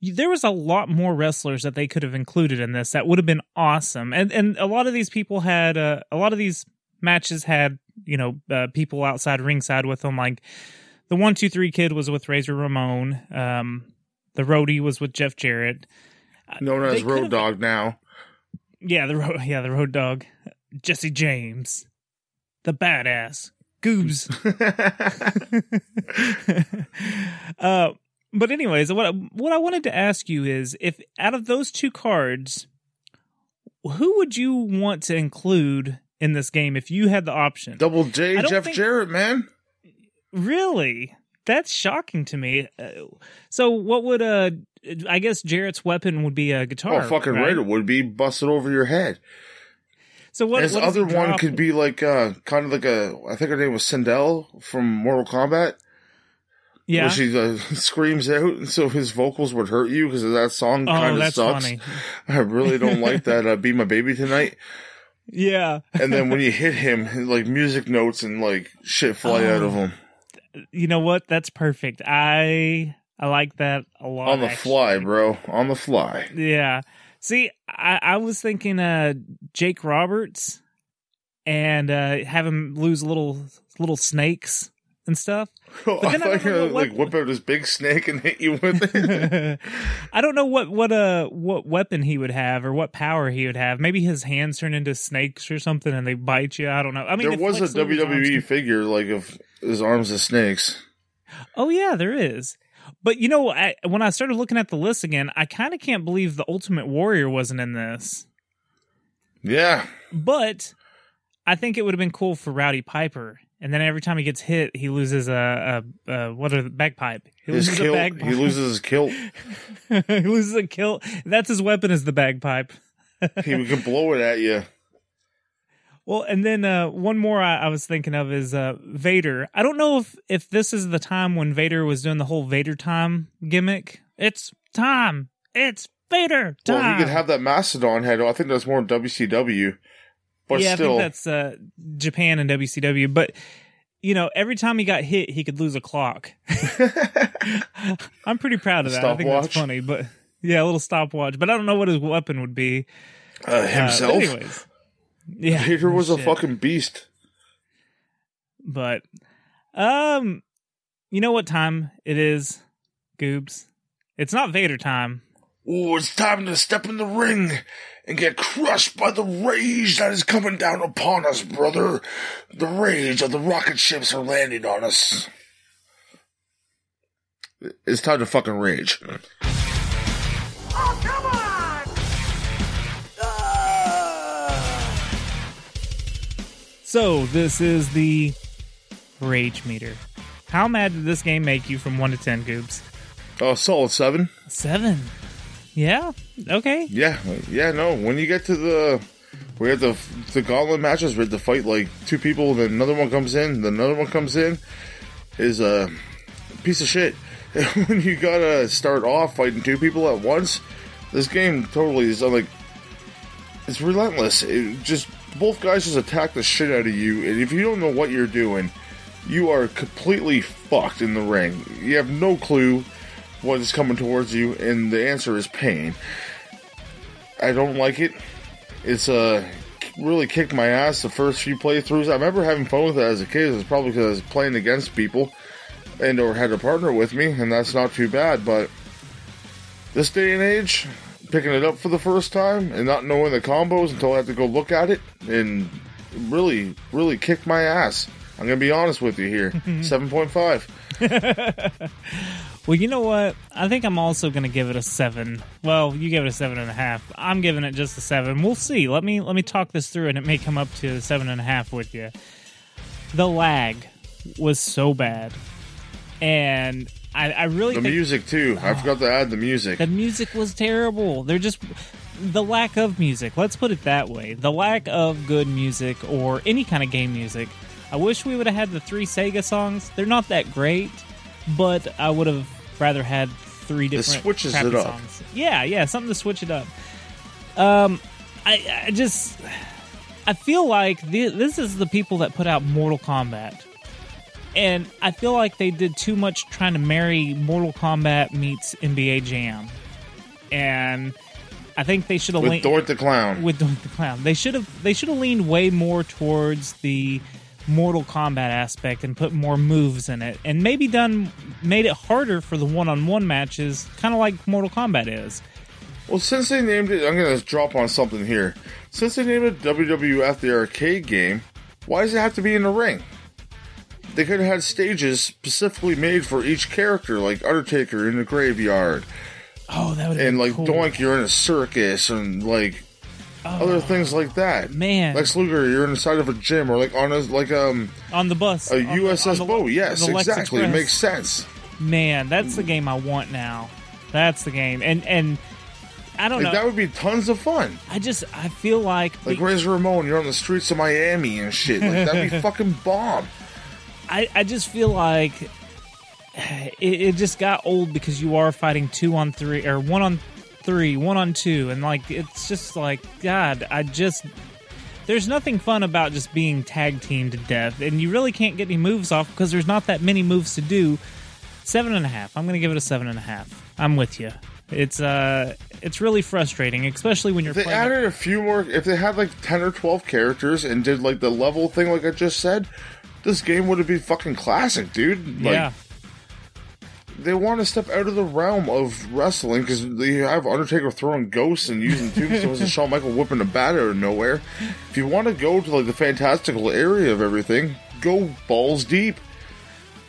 there was a lot more wrestlers that they could have included in this that would have been awesome. And and a lot of these people had uh, a lot of these matches had you know uh, people outside ringside with them like the one two three kid was with Razor Ramon. Um, the roadie was with Jeff Jarrett. Known as Road Dog now. Yeah, the road. Yeah, the road dog. Jesse James, the badass Goobs. uh, but anyways, what I, what I wanted to ask you is, if out of those two cards, who would you want to include in this game if you had the option? Double J, Jeff think- Jarrett, man. Really? That's shocking to me. Uh, so, what would uh I guess Jarrett's weapon would be a guitar. Oh, fucking right. right? It would be busted over your head. So what? His other one could be like uh kind of like a I think her name was Sindel from Mortal Kombat. yeah. Where she uh, screams out, and so his vocals would hurt you because that song Oh, kind of sucks. funny. I really don't like that. Uh, Be my baby tonight. Yeah. And then when you hit him, like music notes and like shit fly out of Oh. him You know what? That's perfect. I I like that a lot. on the actually. fly, bro. On the fly. Yeah. See, I, I was thinking uh Jake Roberts and uh have him lose little little snakes and stuff. I then I thought don't you know what- like whip out his big snake and hit you with it. I don't know what what uh what weapon he would have or what power he would have. Maybe his hands turn into snakes or something and they bite you. I don't know. I mean, there was Lex a WWE can- figure like of his arms as snakes. Oh yeah, there is. But you know, I, when I started looking at the list again, I kind of can't believe the Ultimate Warrior wasn't in this. Yeah. But I think it would have been cool for Rowdy Piper. And then every time he gets hit, he loses a, a, a what are the bagpipe? He His loses kilt, a bagpipe. he loses his kilt. he loses a kilt. That's his weapon is the bagpipe. he can blow it at you. Well, and then uh, one more I, I was thinking of is uh, Vader. I don't know if if this is the time when Vader was doing the whole Vader time gimmick. It's time. It's Vader time. Well, he could have that mastodon head. I think that's more WCW. But yeah, still, I think that's uh, Japan and WCW. But you know, every time he got hit, he could lose a clock. I'm pretty proud of that. I think that's funny. But yeah, a little stopwatch. But I don't know what his weapon would be. uh, Uh, himself. anyways, yeah, Vader was a fucking beast. But um, you know what time it is, Goobs? It's not Vader time. Oh, it's time to step in the ring and get crushed by the rage that is coming down upon us, brother. The rage of the rocket ships are landing on us. It's time to fucking rage. Oh come on! So this is the rage meter. How mad did this game make you from one to ten, Goobs? Oh, solid seven. Seven. Yeah. Okay. Yeah, yeah, no. When you get to the, we have the the gauntlet matches, we had to fight like two people, then another one comes in, then another one comes in, is a piece of shit. when you gotta start off fighting two people at once, this game totally is like, it's relentless. It just both guys just attack the shit out of you, and if you don't know what you're doing, you are completely fucked in the ring. You have no clue what is coming towards you, and the answer is pain. I don't like it. It's uh really kicked my ass the first few playthroughs. I remember having fun with it as a kid. It's probably because I was playing against people and or had a partner with me, and that's not too bad. But this day and age, picking it up for the first time and not knowing the combos until I had to go look at it, and really, really kicked my ass. I'm gonna be honest with you here. Seven point five. Well, you know what? I think I'm also going to give it a seven. Well, you gave it a seven and a half. I'm giving it just a seven. We'll see. Let me let me talk this through, and it may come up to seven and a half with you. The lag was so bad, and I, I really The think music too. I ah. forgot to add the music. the music was terrible. They're just the lack of music. Let's put it that way. The lack of good music or any kind of game music. I wish we would have had the three Sega songs. They're not that great, but I would have rather had three different It switches crappy it up. songs. Yeah, yeah, something to switch it up. Um, I, I just I feel like the, this is the people that put out Mortal Kombat. And I feel like they did too much trying to marry Mortal Kombat meets NBA Jam. And I think they should have With leaned Doink the Clown. with Doink the Clown. They should have they should have leaned way more towards the Mortal Kombat aspect and put more moves in it, and maybe done made it harder for the one-on-one matches, kind of like Mortal Kombat is. Well, since they named it, I'm to drop on something here. Since they named it WWF the arcade game, why does it have to be in the ring? They could have had stages specifically made for each character, like Undertaker in the graveyard, Oh, that would be and like cool. Doink, you're in a circus, and like other things like that. Oh, man. Lex Luger, you're inside of a gym, or like on a like um on the bus, a USS the- boat. Yes, the exactly. It makes sense. Man, that's the game I want now. That's the game, and and I don't Like know. that would be tons of fun. I just I feel like, Like Razor Ramon, you're on the streets of Miami and shit. Like that'd be fucking bomb. I, I just feel like it, it just got old because you are fighting two on three or one on three, one on two, and like it's just like God. I just there's nothing fun about just being tag teamed to death, and you really can't get any moves off because there's not that many moves to do. Seven and a half. I'm gonna give it a seven and a half. I'm with you. It's uh, it's really frustrating, especially when you're If they playing. added a few more, if they had like 10 or 12 characters and did like the level thing, like I just said, this game would have been fucking classic, dude. Like, yeah, They want to step out of the realm of wrestling because they have Undertaker throwing ghosts and using tombstones and Shawn Michael whipping a bat out of nowhere. If you want to go to like the fantastical area of everything, go balls deep.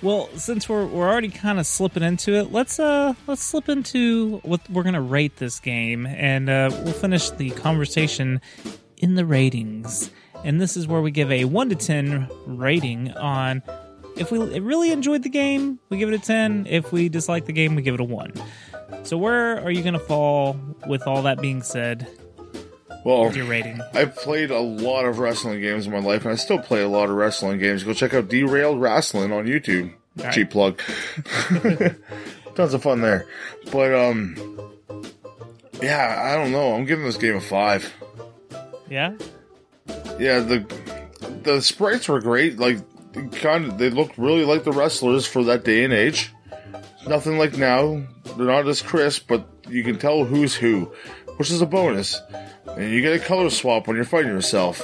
Well, since we're we're already kind of slipping into it, let's uh let's slip into what we're gonna rate this game, and uh, we'll finish the conversation in the ratings. And this is where we give a one to ten rating on if we really enjoyed the game, we give it a ten. If we dislike the game, we give it a one. So where are you gonna fall with all that being said? Well, Your rating. I've played a lot of wrestling games in my life, and I still play a lot of wrestling games. Go check out Derailed Wrestling on YouTube. Cheap plug. Tons of fun there. But um, yeah, I don't know. I'm giving this game a five. Yeah, Yeah, the the sprites were great. Like, kind of, they look really like the wrestlers for that day and age. Nothing like now. They're not as crisp, but you can tell who's who, which is a bonus. And you get a color swap when you're fighting yourself.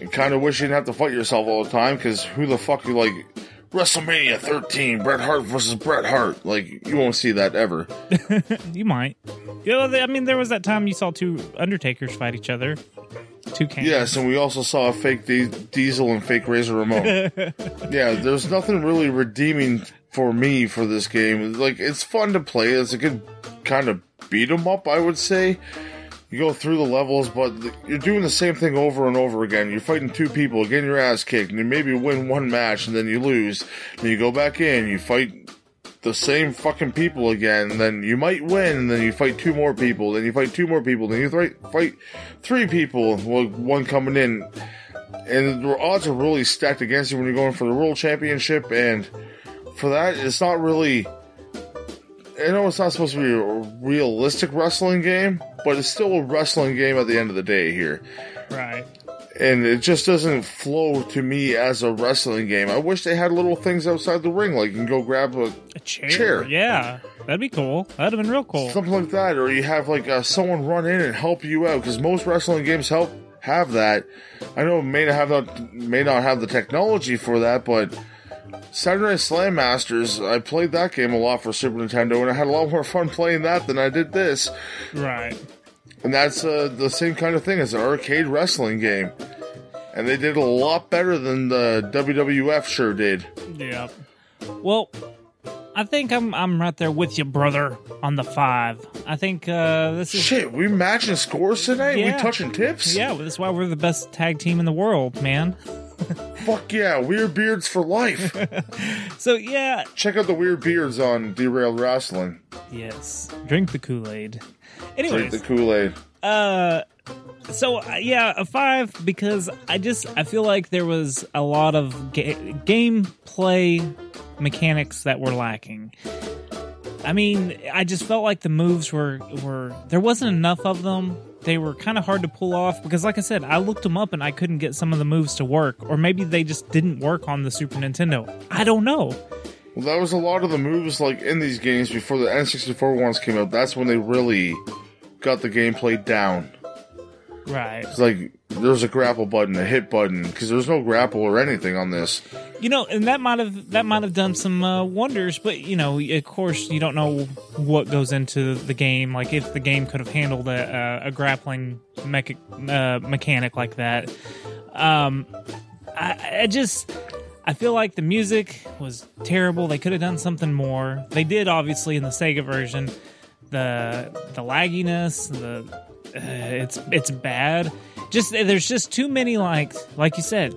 You kind of wish you didn't have to fight yourself all the time, because who the fuck you like? WrestleMania 13, Bret Hart versus Bret Hart. Like, you won't see that ever. you might. Yeah, well, I mean, there was that time you saw two Undertakers fight each other. Yes, and we also saw a fake Di- Diesel and fake Razor Ramon. yeah, there's nothing really redeeming for me for this game. Like, it's fun to play. It's a good kind of beat 'em up, I would say. You go through the levels, but you're doing the same thing over and over again. You're fighting two people, getting your ass kicked, and you maybe win one match, and then you lose. Then you go back in, you fight the same fucking people again, then you might win, and then you fight two more people, then you fight two more people, then you fight, fight three people, well, one coming in. And the odds are really stacked against you when you're going for the world championship, and for that, it's not really. I know it's not supposed to be a realistic wrestling game, but it's still a wrestling game at the end of the day here Right. And it just doesn't flow to me as a wrestling game. I wish they had little things outside the ring, like you can go grab a A chair. Chair. Yeah. That'd be cool. That'd have been real cool. something like that, or you have like uh, someone run in and help you out because most wrestling games help have that. I know it may not have that, may not have the technology for that, but Saturday Night Slam Masters, I played that game a lot for Super Nintendo, and I had a lot more fun playing that than I did this. Right. And that's uh, the same kind of thing as an arcade wrestling game. And they did a lot better than the WWF sure did. Yeah. Well, I think I'm I'm right there with you, brother, on the five. I think uh, this is Shit, we matching scores tonight? Yeah. We touching tips? yeah. That's why we're the best tag team in the world, man. Fuck yeah, Weird Beards for life. So yeah, Check out the Weird Beards on Derailed Wrestling. yes. Drink the Kool Aid. Drink Anyways, the Kool Aid. Uh, so uh, yeah, a five because I just I feel like there was a lot of ga- gameplay mechanics that were lacking. I mean, I just felt like the moves were were there wasn't enough of them. They were kind of hard to pull off because, like I said, I looked them up and I couldn't get some of the moves to work, or maybe they just didn't work on the Super Nintendo. I don't know. Well, that was a lot of the moves like in these games before the N64 ones came out. That's when they really got the gameplay down. Right. It's like there's a grapple button, a hit button, because there's no grapple or anything on this. You know, and that might have that might have done some uh, wonders, but you know, of course, you don't know what goes into the game. Like if the game could have handled a, a, a grappling mecha- uh, mechanic like that. Um, I, I just I feel like the music was terrible. They could have done something more. They did, obviously, in the Sega version. The the lagginess, the it's it's bad. Just there's just too many like like you said,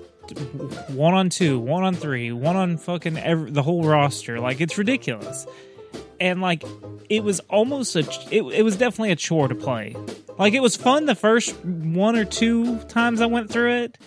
one on two, one on three, one on fucking every, the whole roster. Like it's ridiculous. and like it was almost a it, it was definitely a chore to play. Like it was fun the first one or two times I went through it,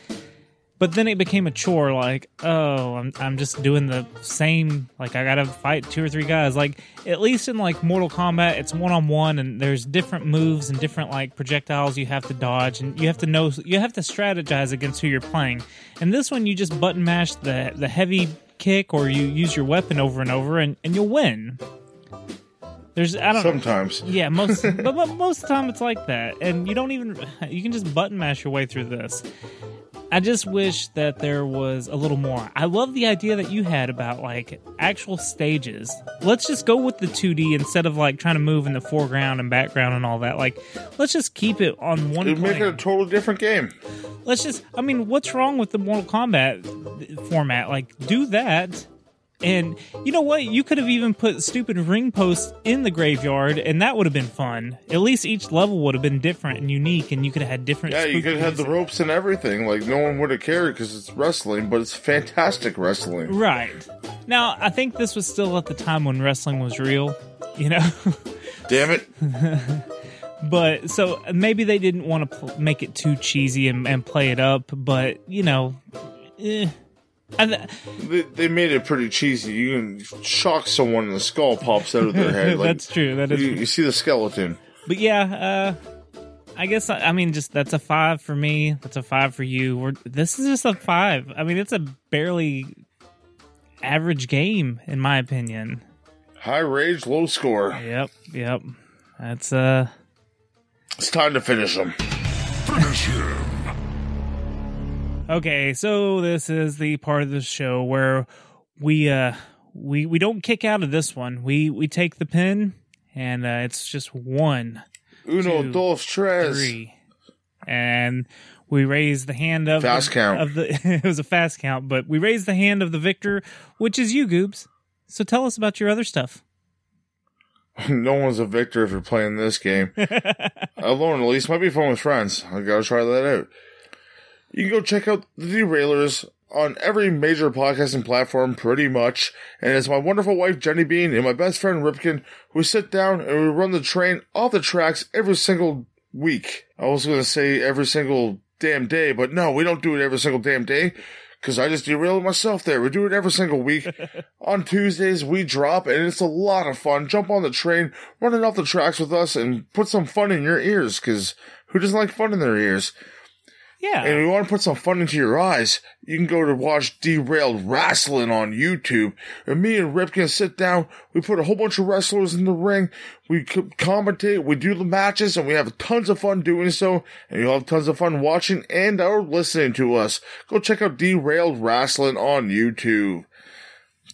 but then it became a chore. Like oh, I'm I'm just doing the same. Like I gotta fight two or three guys. Like at least in like Mortal Kombat, it's one on one, and there's different moves and different like projectiles you have to dodge, and you have to know you have to strategize against who you're playing. And this one, you just button mash the the heavy kick or you use your weapon over and over, and and you'll win. There's I don't know. Sometimes. Yeah, most but, but most of the time it's like that, and you don't even you can just button mash your way through this. I just wish that there was a little more. I love the idea that you had about like actual stages. Let's just go with the 2D instead of like trying to move in the foreground and background and all that. Like, let's just keep it on one. It'd make it a totally different game. Let's just. I mean, what's wrong with the Mortal Kombat format? Like, do that. And you know what? You could have even put stupid ring posts in the graveyard, and that would have been fun. At least each level would have been different and unique, and you could have had different. Yeah, you could have had the ropes and everything. Like no one would have cared because it's wrestling, but it's fantastic wrestling. Right. Now, I think this was still at the time when wrestling was real, you know? Damn it! but so maybe they didn't want to pl- make it too cheesy and, and play it up, but, you know. Eh. I th- They, they made it pretty cheesy. You can shock someone and the skull pops out of their head. Like, that's true. That is you, true. you see the skeleton. But yeah, uh, I guess I mean just that's a five for me. That's a five for you. We're, this is just a five. I mean, it's a barely average game in my opinion. High rage, low score. Yep, yep. That's uh, It's time to finish them. Okay. So this is the part of the show where we uh we we don't kick out of this one. We we take the pin and uh, it's just one. Uno, Two, dos, tres. three, and we raise the hand of Fast the, count. Of the it was a fast count, but we raise the hand of the victor, which is you, Goobs. So tell us about your other stuff. no one's a victor if you're playing this game. Alone, at least. Might be fun with friends. I gotta try that out. You can go check out the Derailers on every major podcasting platform, pretty much. And it's my wonderful wife, Jenny Bean, and my best friend, Ripkin, who sit down and we run the train off the tracks every single week. I was gonna say every single damn day, but no, we don't do it every single damn day. Cause I just derailed myself there. We do it every single week. on Tuesdays, we drop and it's a lot of fun. Jump on the train, run it off the tracks with us and put some fun in your ears. Cause who doesn't like fun in their ears? Yeah, And if you want to put some fun into your eyes, you can go to watch Derailed Wrestling on YouTube. And me and Ripkin sit down. We put a whole bunch of wrestlers in the ring. We commentate. We do the matches and we have tons of fun doing so. And you'll have tons of fun watching and or listening to us. Go check out Derailed Wrestling on YouTube.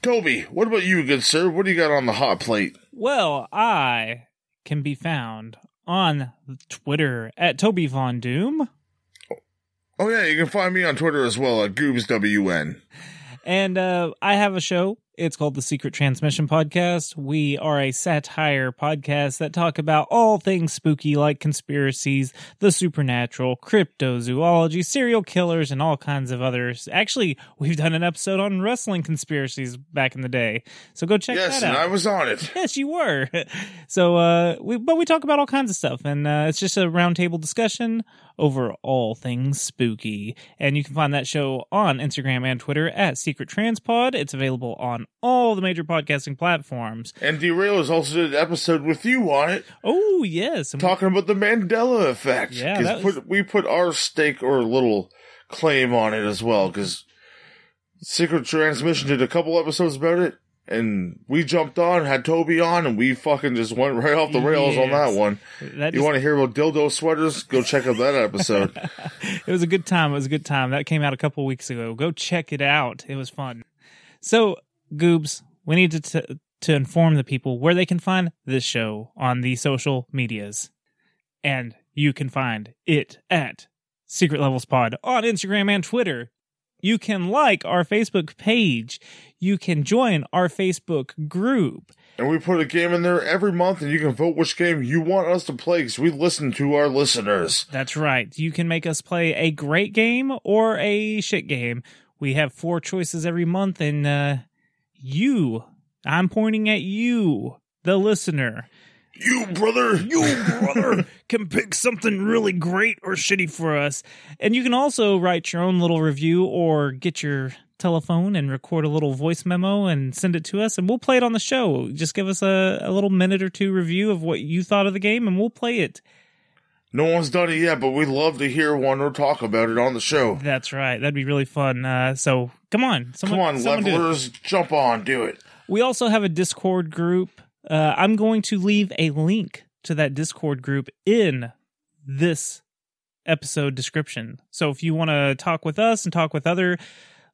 Toby, what about you, good sir? What do you got on the hot plate? Well, I can be found on Twitter at Toby Von Doom. Oh yeah, you can find me on Twitter as well at GoobsWN. And uh, I have a show. It's called the Secret Transmission Podcast. We are a satire podcast that talk about all things spooky like conspiracies, the supernatural, cryptozoology, serial killers, and all kinds of others. Actually, we've done an episode on wrestling conspiracies back in the day. So go check Yes, that and out. I was on it. Yes, you were. So, uh, we, but we talk about all kinds of stuff, and uh, it's just a roundtable discussion over all things spooky. And you can find that show on Instagram and Twitter at Secret Transpod. It's available on all the major podcasting platforms. And Derailers also did an episode with you on it. Oh yes, and talking about the Mandela effect. Yeah. was- put, we put our stake or little claim on it as well because Secret Transmission did a couple episodes about it, and we jumped on, had Toby on, and we fucking just went right off the rails on that one. that You want to hear about dildo sweaters? Go check out that episode. it was a good time. It was a good time. That came out a couple weeks ago. Go check it out. It was fun. So, Goobs, we need to t- to inform the people where they can find this show on the social medias, and you can find it at Secret Levels Pod on Instagram and Twitter. You can like our Facebook page. You can join our Facebook group. and we put a game in there every month, and you can vote which game you want us to play because we listen to our listeners. That's right. You can make us play a great game or a shit game. We have four choices every month, and uh, you, I'm pointing at you, the listener, You, brother. You, brother, can pick something really great or shitty for us. and you can also write your own little review or get your telephone and record a little voice memo and send it to us, and we'll play it on the show. Just give us a, a little minute or two review of what you thought of the game, and we'll play it. No one's done it yet, but we'd love to hear one or talk about it on the show. That's right. That'd be really fun. Uh, so come on, someone, Come on, someone levelers, jump on, do it. We also have a Discord group. Uh, I'm going to leave a link to that Discord group in this episode description. So if you want to talk with us and talk with other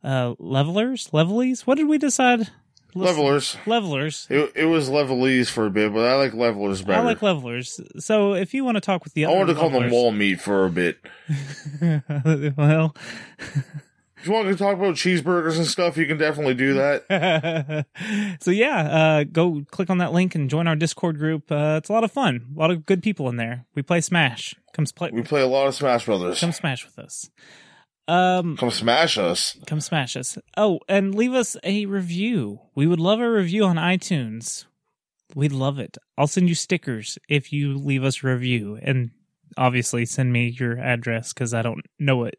uh, levelers, levelies, what did we decide? Levelers. Levelers. It, it was levelese for a bit, but I like levelers better. I like levelers. So if you want to talk with the I other wanted to call them wall meat for a bit. well, If you want to talk about cheeseburgers and stuff, you can definitely do that. so yeah, uh, go click on that link and join our Discord group. Uh, it's a lot of fun. A lot of good people in there. We play Smash. Come play. We play a lot of Smash Brothers. Come Smash with us. Um, Come smash us. come smash us. Oh, and leave us a review. We would love a review on iTunes. We'd love it. I'll send you stickers if you leave us a review, and obviously send me your address because I don't know it.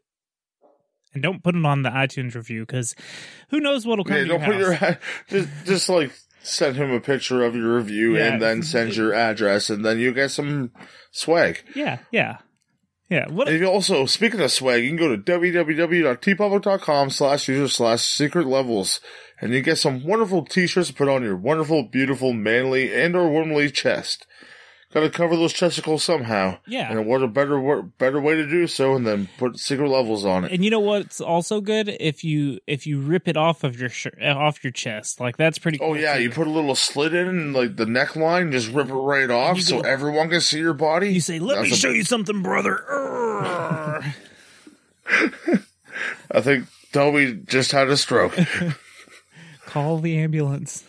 And don't put it on the iTunes review because who knows what'll come Yeah, don't your put your just just like send him a picture of your review Yeah. and then send your address and then you get some swag. Yeah, yeah, yeah. What? And if you also, speaking of swag, you can go to www.teepublic.com slash user slash secret levels and you get some wonderful t-shirts to put on your wonderful, beautiful, manly, and or womanly chest. Gotta cover those testicles somehow. Yeah. And what a better, better way to do so and then put secret levels on it. And you know what's also good if you if you rip it off of your shirt eh, off your chest like that's pretty. Oh, cool Oh yeah, too. you put a little slit in like the neckline, just rip it right off so go- everyone can see your body. You say, let me That's a- show you something, brother. I think Toby just had a stroke. call the ambulance.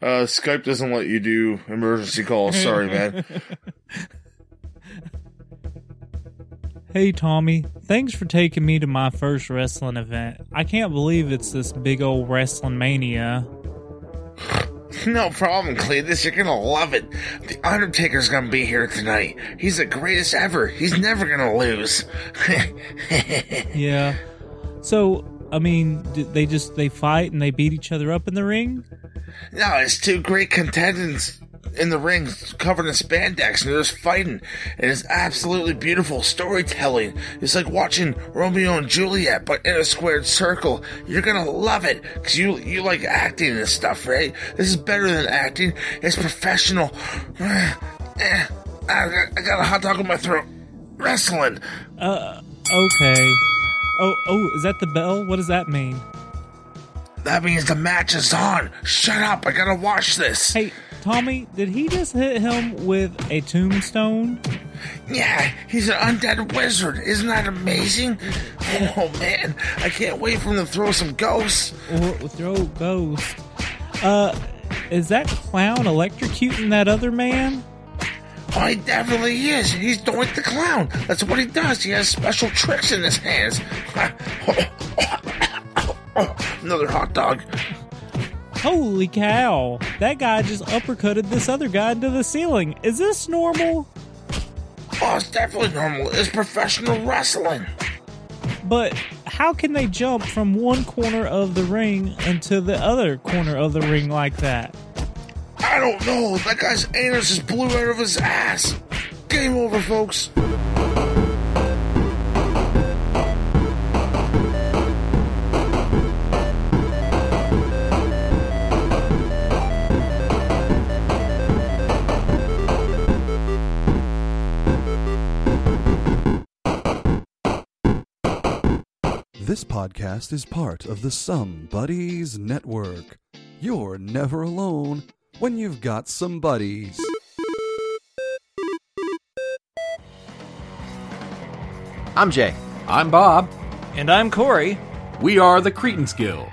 Uh, Skype doesn't let you do emergency calls. Sorry, man. Hey Tommy, thanks for taking me to my first wrestling event. I can't believe it's this big old wrestling mania. No problem, Cletus. You're gonna love it. The Undertaker's gonna be here tonight. He's the greatest ever. He's never gonna lose. Yeah. So, I mean, they just they fight and they beat each other up in the ring. no, it's two great contendants in the ring covered in spandex and they're just fighting. And it's absolutely beautiful storytelling. It's like watching Romeo and Juliet, but in a squared circle. You're gonna love it. Cause you, you like acting and stuff, right? This is better than acting. It's professional. Eh, I got, I got a hot dog in my throat. Wrestling. Okay. Oh, oh, is that the bell? What does that mean? That means the match is on. Shut up. I gotta watch this. Hey, Tommy, did he just hit him with a tombstone? Yeah, he's an undead wizard. Isn't that amazing? Oh man, I can't wait for him to throw some ghosts. Or throw ghosts. Uh, is that clown electrocuting that other man? Oh, he definitely is. He's Doink the Clown. That's what he does. He has special tricks in his hands. Another hot dog. Holy cow! That guy just uppercutted this other guy into the ceiling. Is this normal? Oh, it's definitely normal. It's professional wrestling. But how can they jump from one corner of the ring into the other corner of the ring like that? I don't know. That guy's anus just blew out of his ass. Game over, folks. This podcast is part of the SomeBuddies Network. You're never alone when you've got some buddies. I'm Jay. I'm Bob. And I'm Corey. We are the Cretans Guild.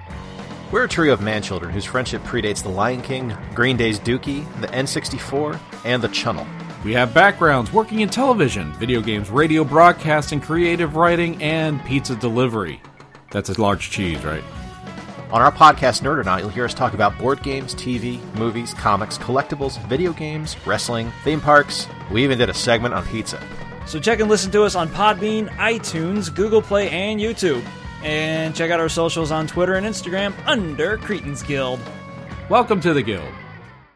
We're a trio of manchildren whose friendship predates the Lion King, Green Day's Dookie, the N64, and the Chunnel. We have backgrounds working in television, video games, radio broadcasting, creative writing, and pizza delivery. That's a large cheese, right? On our podcast, Nerd or Not, you'll hear us talk about board games, TV, movies, comics, collectibles, video games, wrestling, theme parks. We even did a segment on pizza. So check and listen to us on Podbean, iTunes, Google Play, and YouTube. And check out our socials on Twitter and Instagram under Cretans Guild. Welcome to the Guild.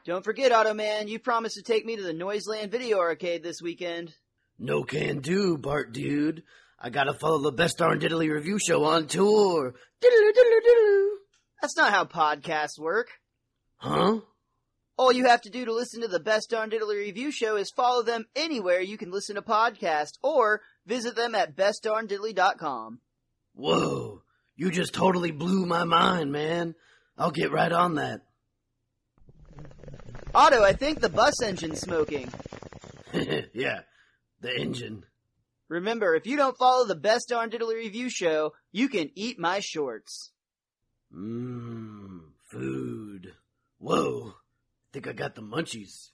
Don't forget, Otto Mann, you promised to take me to the Noiseland Video Arcade this weekend. No can do, Bart dude. I gotta follow the best darn diddly review show on tour. That's not how podcasts work. Huh? All you have to do to listen to the Best Darn Diddly Review Show is follow them anywhere you can listen to podcasts or visit them at bestdarndiddly.com. Whoa. You just totally blew my mind, man. I'll get right on that. Otto, I think the bus engine's smoking. yeah, the engine. Remember, if you don't follow the Best Darn Diddly Review Show, you can eat my shorts. Mmm, food. Whoa, think I got the munchies.